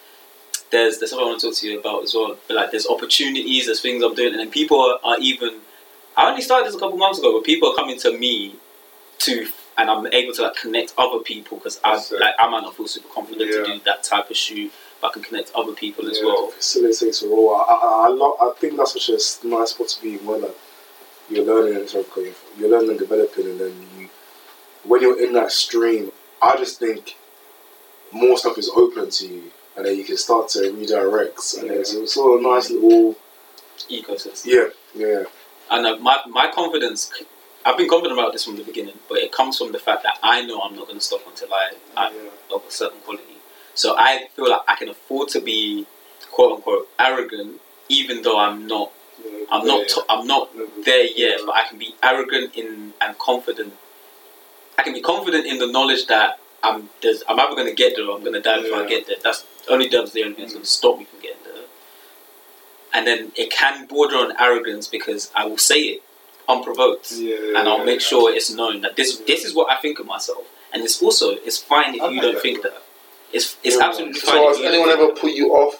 there's there's something I want to talk to you about as well. But like, there's opportunities, there's things I'm doing, and then people are, are even. I only started this a couple months ago, but people are coming to me to, and I'm able to like connect other people because I
That's it.
like I might not feel super confident
Yeah.
to do that type of shoot, but I can connect other people as
Yeah.
well.
facilitates a role. I, I, I, lo- I think that's such a nice spot to be in where like, you're learning and of going, you're learning and developing, and then you, when you're in that stream, I just think more stuff is open to you, and then you can start to redirect, and then it's a sort of nice little,
Ecosystem.
yeah, yeah,
I know uh, my my confidence. I've been confident about this from the beginning, but it comes from the fact that I know I'm not going to stop until I I'm of a certain quality. So I feel like I can afford to be quote unquote arrogant, even though I'm not.
Yeah.
I'm not.
Yeah.
T- I'm not there yet, but I can be arrogant in and confident. I can be confident in the knowledge that I'm. There's, I'm either going to get there or I'm going to die before I get there. That's only that's the only thing that's going to stop me from getting there. And then it can border on arrogance because I will say it unprovoked
Yeah,
and I'll make sure it's known that this this is what I think of myself. And it's also it's fine if
I
you don't think that. It's it's
Yeah.
absolutely fine.
So has anyone ever put you off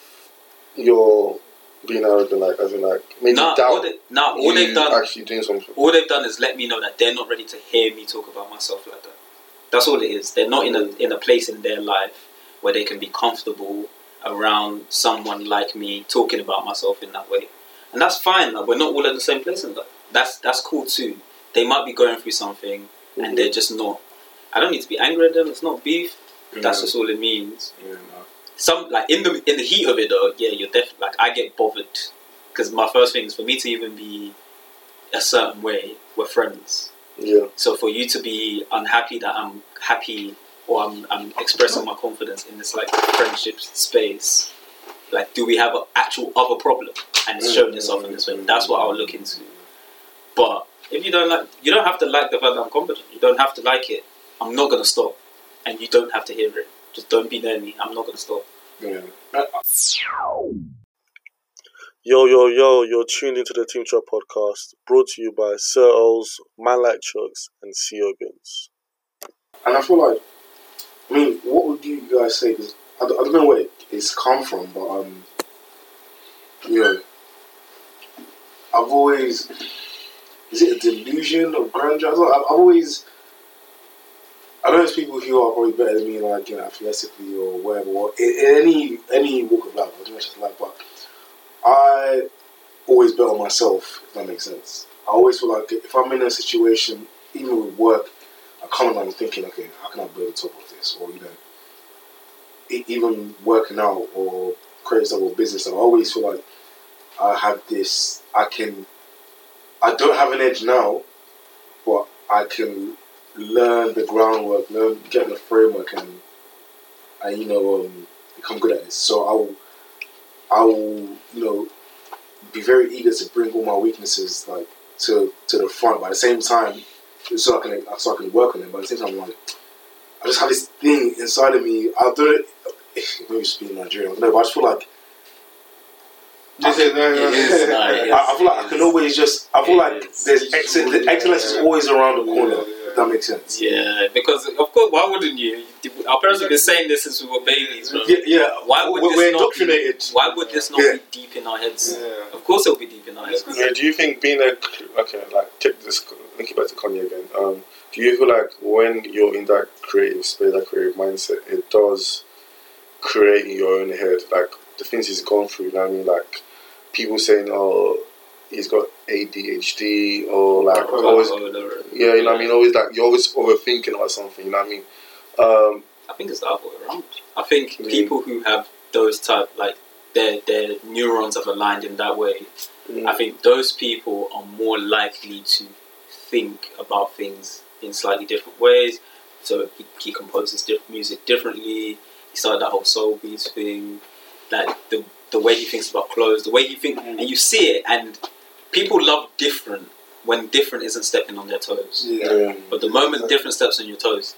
your being arrogant, like as in like made
Nah,
you
all
doubt
they, nah, all they've done
actually doing something?
all they've done is let me know that they're not ready to hear me talk about myself like that. That's all it is. They're not in a in a place in their life where they can be comfortable around someone like me talking about myself in that way. And that's fine. Like, we're not all at the same place in that. That's that's cool too. They might be going through something and they're just not I don't need to be angry at them, it's not beef. Mm. That's just all it means. Some like in the in the heat of it though, yeah, you're definitely like I get bothered because my first thing is for me to even be a certain way. We're friends,
Yeah.
so for you to be unhappy that I'm happy or I'm, I'm expressing my confidence in this like friendship space, like do we have an actual other problem and it's showing mm. itself in this way? That's what I'll look into. But if you don't like, you don't have to like the fact that I'm confident. You don't have to like it. I'm not gonna stop, and you don't have to hear it. Just don't be near me. I'm not gonna stop.
yeah.
Yo, yo, yo, you're tuned into the Team Chat podcast brought to you by Sir O's, Man Like Chooks, and Sea Organs.
And I feel like, I mean, what would you guys say? 'Cause I, don't- I don't know where it's come from, but um, you know, I've always is it a delusion of grandeur? I don't I've, always I know there's people who are probably better than me, like you know, athletically or whatever, or in, in any any walk of life, or dimension of life, but I always bet on myself. If that makes sense. I always feel like if I'm in a situation, even with work, I I'm thinking, okay, how can I build on top of this? Or, you know, even working out or creating or business I always feel like I have this, I can, I don't have an edge now, but I can learn the groundwork, learn, get the framework and and you know um, become good at this. So I will, I will, you know, be very eager to bring all my weaknesses like to to the front. But at the same time, so I can so I can work on them. But at the same time, I'm like, I just have this thing inside of me. I'll do it. Maybe it's being Nigerian, I don't know, but I just feel like
Just say, no, no,
It is, nah.
I, I feel like I can always just. I feel
Yeah,
like
it's-
there's
it's
excel,
just-
the excellence is always around the corner.
Yeah, yeah.
That makes sense.
Yeah, because of course, why wouldn't you? Our parents have been saying this since we were babies, bro.
Yeah, yeah.
Why would
we're,
this
we're
not
indoctrinated.
Be, why would this not
Yeah.
be deep in our heads?
Yeah.
Of course, it'll be deep in our heads.
Yeah, do you think being a okay, like take this link it back to Kanye again? Um, do you feel like when you're in that creative space, that creative mindset, it does create in your own head like the things he's gone through? You know what I mean? Like people saying, "Oh, he's got ADHD," or like always, yeah, you know what I mean? Always like you're always overthinking about something. You know what I mean? Um,
I think it's the other way around. I think
Mm.
people who have those type, like their their neurons have aligned in that way.
mm,
I think those people are more likely to think about things in slightly different ways. So he, he composes diff- music differently. He started that whole soul beats thing. Like the the way he thinks about clothes, the way he think, and you see it. And people love different when different isn't stepping on their toes.
Yeah.
yeah.
But the moment different steps on your toes,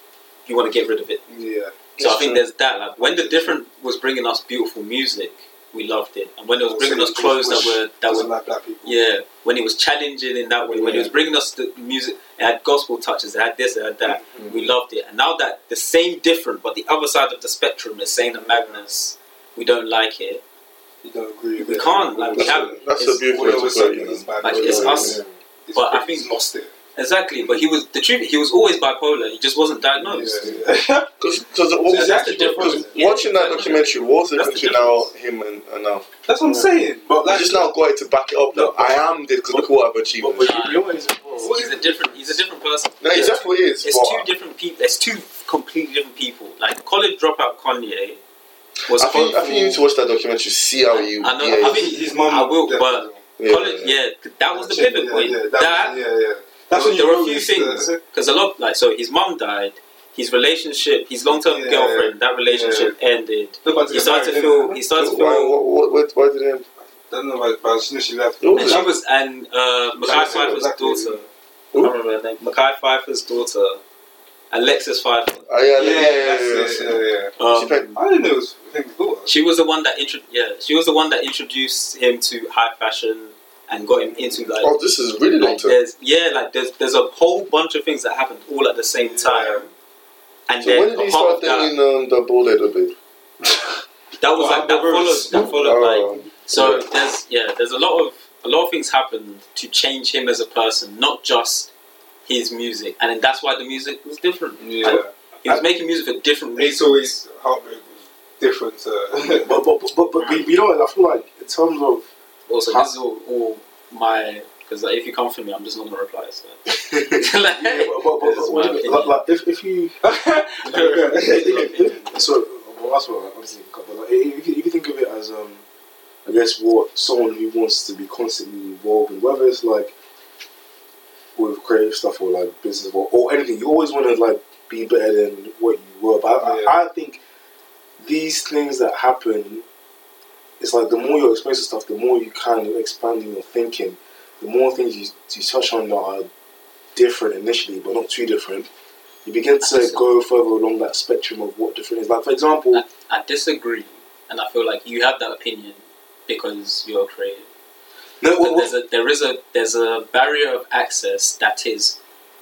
you want to get rid of it.
Yeah.
So I think
true.
there's that. Like when the different was bringing us beautiful music, we loved it, and when it was bringing us clothes that were that were
like black people.
yeah, when it was challenging in that way, when it was bringing us the music, it had gospel touches, it had this, it had that.
Mm-hmm.
We loved it, and now that the same different, but the other side of the spectrum is saying to Magnus, we don't like it.
You don't agree
We can't, like, we
That's,
have-
a, that's a
it's-
beautiful
all
way to put it. you
he's
know.
bad.
Like, it's us.
sudden. He's
But I think-
he's lost it.
Exactly, but he was the truth. He was always bipolar. He just wasn't diagnosed.
Yeah, yeah.
Because
that's the difference. Yeah,
watching that documentary, what's the
the
difference between now him and, and now?
That's what I'm saying. But
I
like,
just now got it to back it up. That I am this because look what I've achieved.
But, but you, you know what is
He's a different. He's a different person.
No, exactly what it is.
It's two different people. It's two completely different people. Like college dropout Kanye was.
I think I think you need to watch that documentary to see how you.
I know-
behave.
I mean,
his mum.
I will,
definitely.
yeah,
college, yeah, that was the pivot
yeah,
point.
Yeah,
that,
that, was, yeah, yeah. That's
there,
when
there were a few
noticed
things because a lot, like, so his mom died. His relationship, his long-term
Yeah,
girlfriend, that relationship ended.
Look at
He started to feel.
didn't
He started to
Why,
feel.
what, what, why did it? end?
I don't know, but, but as soon as she left,
And she was, and uh,
Mekhi
Phifer's
Black lady.
daughter.
Who?
I remember her name. Mekhi Phifer's daughter, Alexis Phifer.
Oh, yeah,
yeah,
yeah, yeah, yeah.
Um,
She paid-
I didn't know it was I daughter.
She was the one that intro- yeah, she was the one that introduced him to high fashion and got him into like,
Oh, this is really long
like
term.
yeah, like there's there's a whole bunch of things that happened all at the same time. And
So
then
when did he start
of that,
dating um, the bald head babe?
that was like that followed that followed like
Oh,
so there's yeah, there's a lot of a lot of things happened to change him as a person, not just his music. And then that's why the music was different.
Yeah.
He was making music for different
It's always heartbreak was different. To,
but, but, but, but, but you know what? I feel like in terms of
Also, this is all, all my because like, if you come for me, I'm just not gonna reply. So. like,
yeah, but, but, but,
this is
but,
my
like,
opinion.
like, if, if you so well, that's what I'm thinking. But like, if, you, if you think of it as um, I guess what someone who wants to be constantly involved in, whether it's like with creative stuff or like business or, or anything, you always want to like be better than what you were. But I,
Yeah.
I, I think these things that happen, it's like the more you're exposed to stuff, the more you kind of expand in your thinking. The more things you, you touch on that are different initially, but not too different. You begin to go further along that spectrum of what different is. Like for example,
I, I disagree, and I feel like you have that opinion because you're creative.
No, what,
there's a there is a there's a barrier of access that is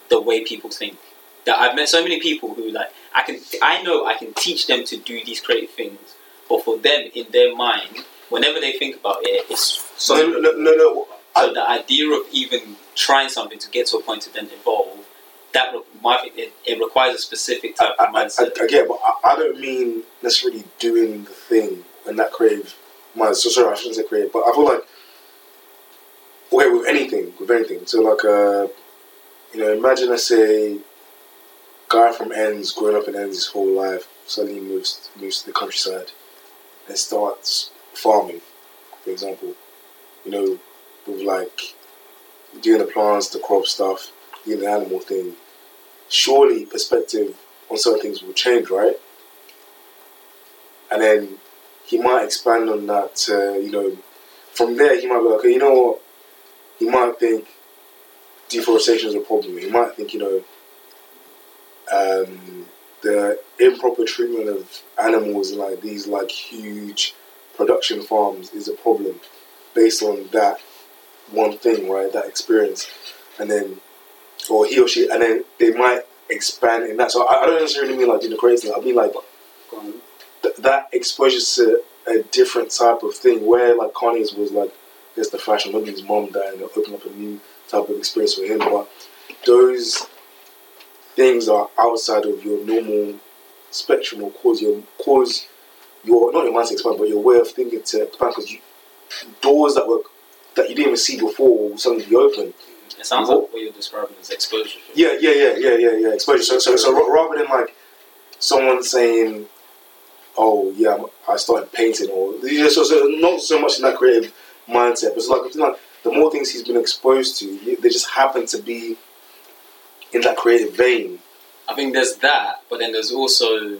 the way people think. That I've met so many people who like I can I know I can teach them to do these creative things, but for them in their mind, whenever they think about it, it's so.
no, no, no, no,
so the idea of even trying something to get to a point to then evolve, that my it, it requires a specific type
I,
of
I, I,
mindset.
I get, but I, I don't mean necessarily doing the thing and that creative mind. So sorry, I shouldn't say creative, but I feel like okay with anything, with anything. So like, uh, you know, imagine let's say guy from ends growing up in ends his whole life suddenly moves moves to the countryside and starts farming, for example. You know, with like doing the plants, the crop stuff, doing the animal thing. Surely perspective on certain things will change, right? and then he might expand on that. Uh, you know, from there he might be like, okay, you know what? He might think deforestation is a problem. You might think, you know, um, the improper treatment of animals in like these like huge production farms is a problem based on that one thing, right? That experience, and then, or he or she, and then they might expand in that. So I, I don't necessarily mean like doing the crazy thing. I mean like th- that exposure to a different type of thing where like Kanye's was like there's the fashion when his mom died and it opened up a new type of experience for him but those things are outside of your normal spectrum or cause your cause your not your mind to expand but your way of thinking to expand because you, doors that were that you didn't even see before will suddenly be open
It sounds like what you're describing as exposure.
yeah, yeah, yeah, yeah, yeah, yeah. Exposure. So, so, so ra- rather than like someone saying, "Oh, yeah, I'm- I started painting," or so, so not so much in that creative mindset, but it's like, it's like the more things he's been exposed to, they just happen to be in that creative vein.
I think there's that, but then there's also.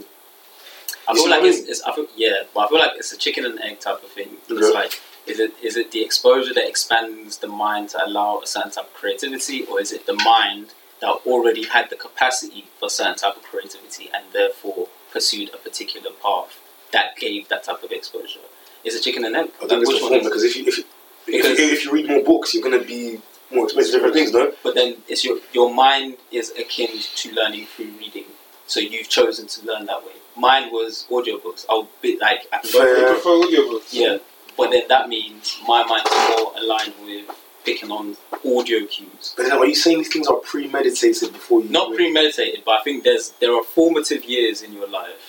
I feel like
I
it's, it's. I feel yeah, but I feel like it's a chicken and egg type of thing. It's
Okay.
like, is it is it the exposure that expands the mind to allow a certain type of creativity, or is it the mind that already had the capacity for a certain type of creativity and therefore pursued a particular path that gave that type of exposure? It's a chicken and egg.
I think it's
which
the
one
form
is it?
because if you if you,
Because-
if, you, if you read more books, you're going to be more exposed to different things, no?
But then it's your your mind is akin to learning through reading. So you've chosen to learn that way. Mine was audiobooks. I'll be like I can go
Fair.
I
through
prefer audiobooks.
yeah. But then that means my mind's more aligned with picking on audio cues.
But then are you saying these things are premeditated before you?
Not premeditated, but I think there's there are formative years in your life.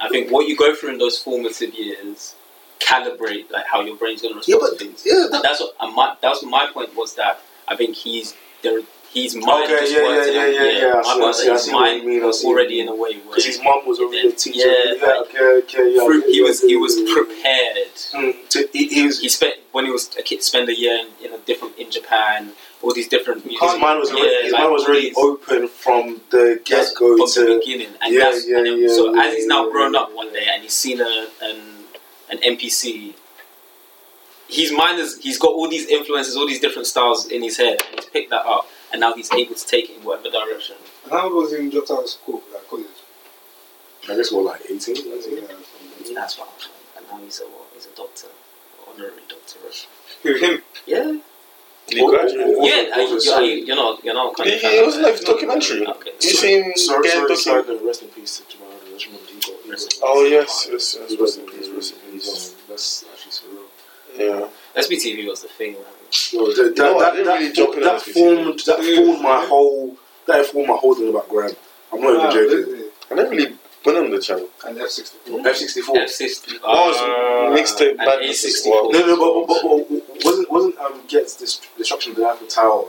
I think what you go through in those formative years calibrate like how your brain's gonna
Yeah, but
to things.
yeah,
And that's what and my that's what my point was that I think he's there. His mind
Okay,
just
yeah, yeah, yeah, yeah, yeah, I
My
see,
point
I see,
that
I see what
mind
mean,
was
see what you
already in a way
because his mom was already a teacher.
Yeah,
Yeah,
like,
okay, okay, yeah.
through-
yeah,
he was
yeah,
he was
yeah, yeah.
prepared.
Mm, to, he, he was
He spent when he was a kid, spent a year in, in a different in Japan. All these different music.
his mind was already,
yeah,
his
like
mind was
all
already
these-
open from the get go
from the beginning, and
Yeah,
that's
yeah,
and then,
yeah,
so
yeah,
as he's now grown up one day and he's seen a an an MPC. His mind is he's got all these influences, all these different styles in his head, and he's picked that up, and now he's able to take it in whatever direction.
And how old was he when he dropped out of school, like college?
I guess what like 18,
Yeah,
19?
something.
That's what. And now he's a what? He's a doctor, honorary doctorate.
Who, him?
Yeah,
He graduated.
Yeah.
also,
you're,
sorry.
you're not. You're not.
He, he was like documentary.
Okay.
You seen
Sorry,
Get
sorry,
docu-
sorry, rest in peace to Jamal. I just remember he got. He got-
Oh yes, yes, yes.
He
Rest
rest
in
in
peace, rest in
peace.
peace.
That's actually surreal.
Yeah.
SBTV was the thing. Man.
Yo, that, that,
No,
that, that,
really jump
that formed that
Yeah.
formed my whole that formed my whole thing about Graham. I'm not
Ah,
even joking.
really?
I never really went on the channel.
And F64.
F64.
F60.
Oh, it's
Uh,
mixtape
and
badness as
A64.
No, no, but, but, but, but wasn't wasn't um gets this destruction of the Eiffel Tower?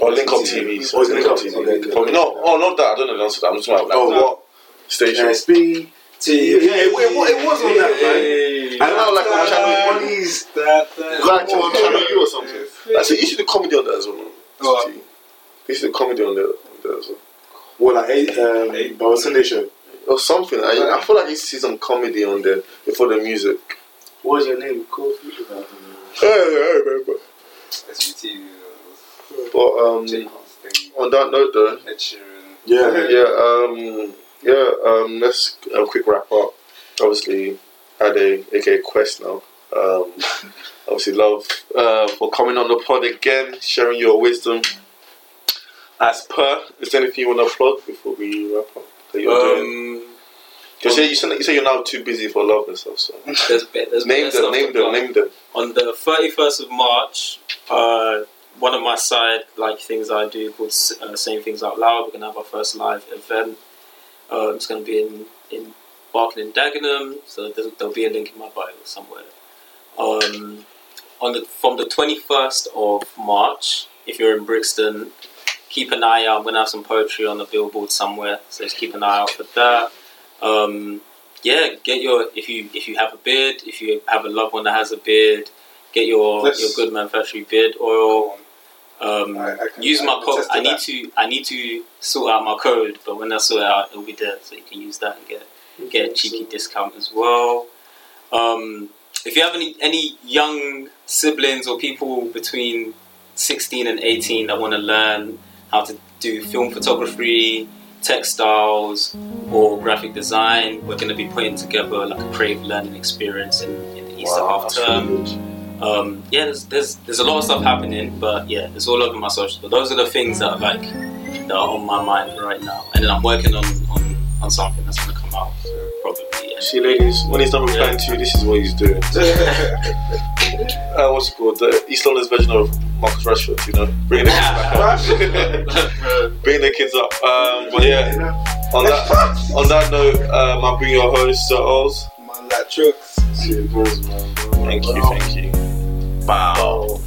Or Link Up TV.
Oh,
Link
Link
Up
Up,
TV.
okay, okay.
From- No, oh, not that. I don't know the answer to that. I'm just talking about like,
Oh,
what station?
SB. Yeah, it, it, it was on that man.
I know, like on channel
Channel
It's like on channel U or something. Like, so you should do comedy on that as well. man.
Oh.
You should do comedy on there, on there as well.
Well, like eight, um,
Eight.
but Sunday show.
Or something. I, I feel like you see some comedy on there before the music.
What was your name? Cool. Future.
Yeah, yeah, yeah, but,
SBT.
but um,
J Husting.
on that note, though,
Ed Sheeran.
Yeah.
yeah, um, yeah, um, let's a quick wrap up. Obviously, had a aka Quest now. Um, obviously, love uh, for coming on the pod again, sharing your wisdom. As per, is there anything you want to plug before we wrap up? That you're doing?
Um,
Because you, say- you say you're now too busy for love and stuff. So
there's, there's
name them, name them, name them.
On the 31st of March, uh, one of my side like things I do called uh, Saying Things Out Loud. We're gonna have our first live event. Uh, it's gonna be in in Barking and Dagenham, so there'll be a link in my bio somewhere. Um, on the from the 21st of March, if you're in Brixton, keep an eye out. I'm gonna have some poetry on the billboard somewhere, so just keep an eye out for that. Um, yeah, get your if you if you have a beard, if you have a loved one that has a beard, get your
Let's-
your good man factory beard oil. Um,
I- I can-
use
I
my code. I need
that.
to I need to sort out my code, but when I sort it out, it'll be there, so you can use that and get get a cheeky discount as well. Um, if you have any any young siblings or people between 16 and 18 that want to learn how to do film photography, textiles, or graphic design, we're going to be putting together like a creative learning experience in, in the Easter
Wow,
half term.
Really good.
Um, yeah, there's, there's there's a lot of stuff happening, but yeah, it's all over my social. But those are the things that are like that are on my mind right now, and then I'm working on on, on something that's going to come out probably. And
See, ladies, when he's done replying to you, this is what he's doing. uh, what's it called? The East London's version of Marcus Rashford, you know? Bringing the kids back up. Bringing the kids up. Um, but yeah, on that on that note, um, I'll bring your host, Sir Oz.
Man Like Chooks.
See, it goes, man.
Thank you, thank you bow.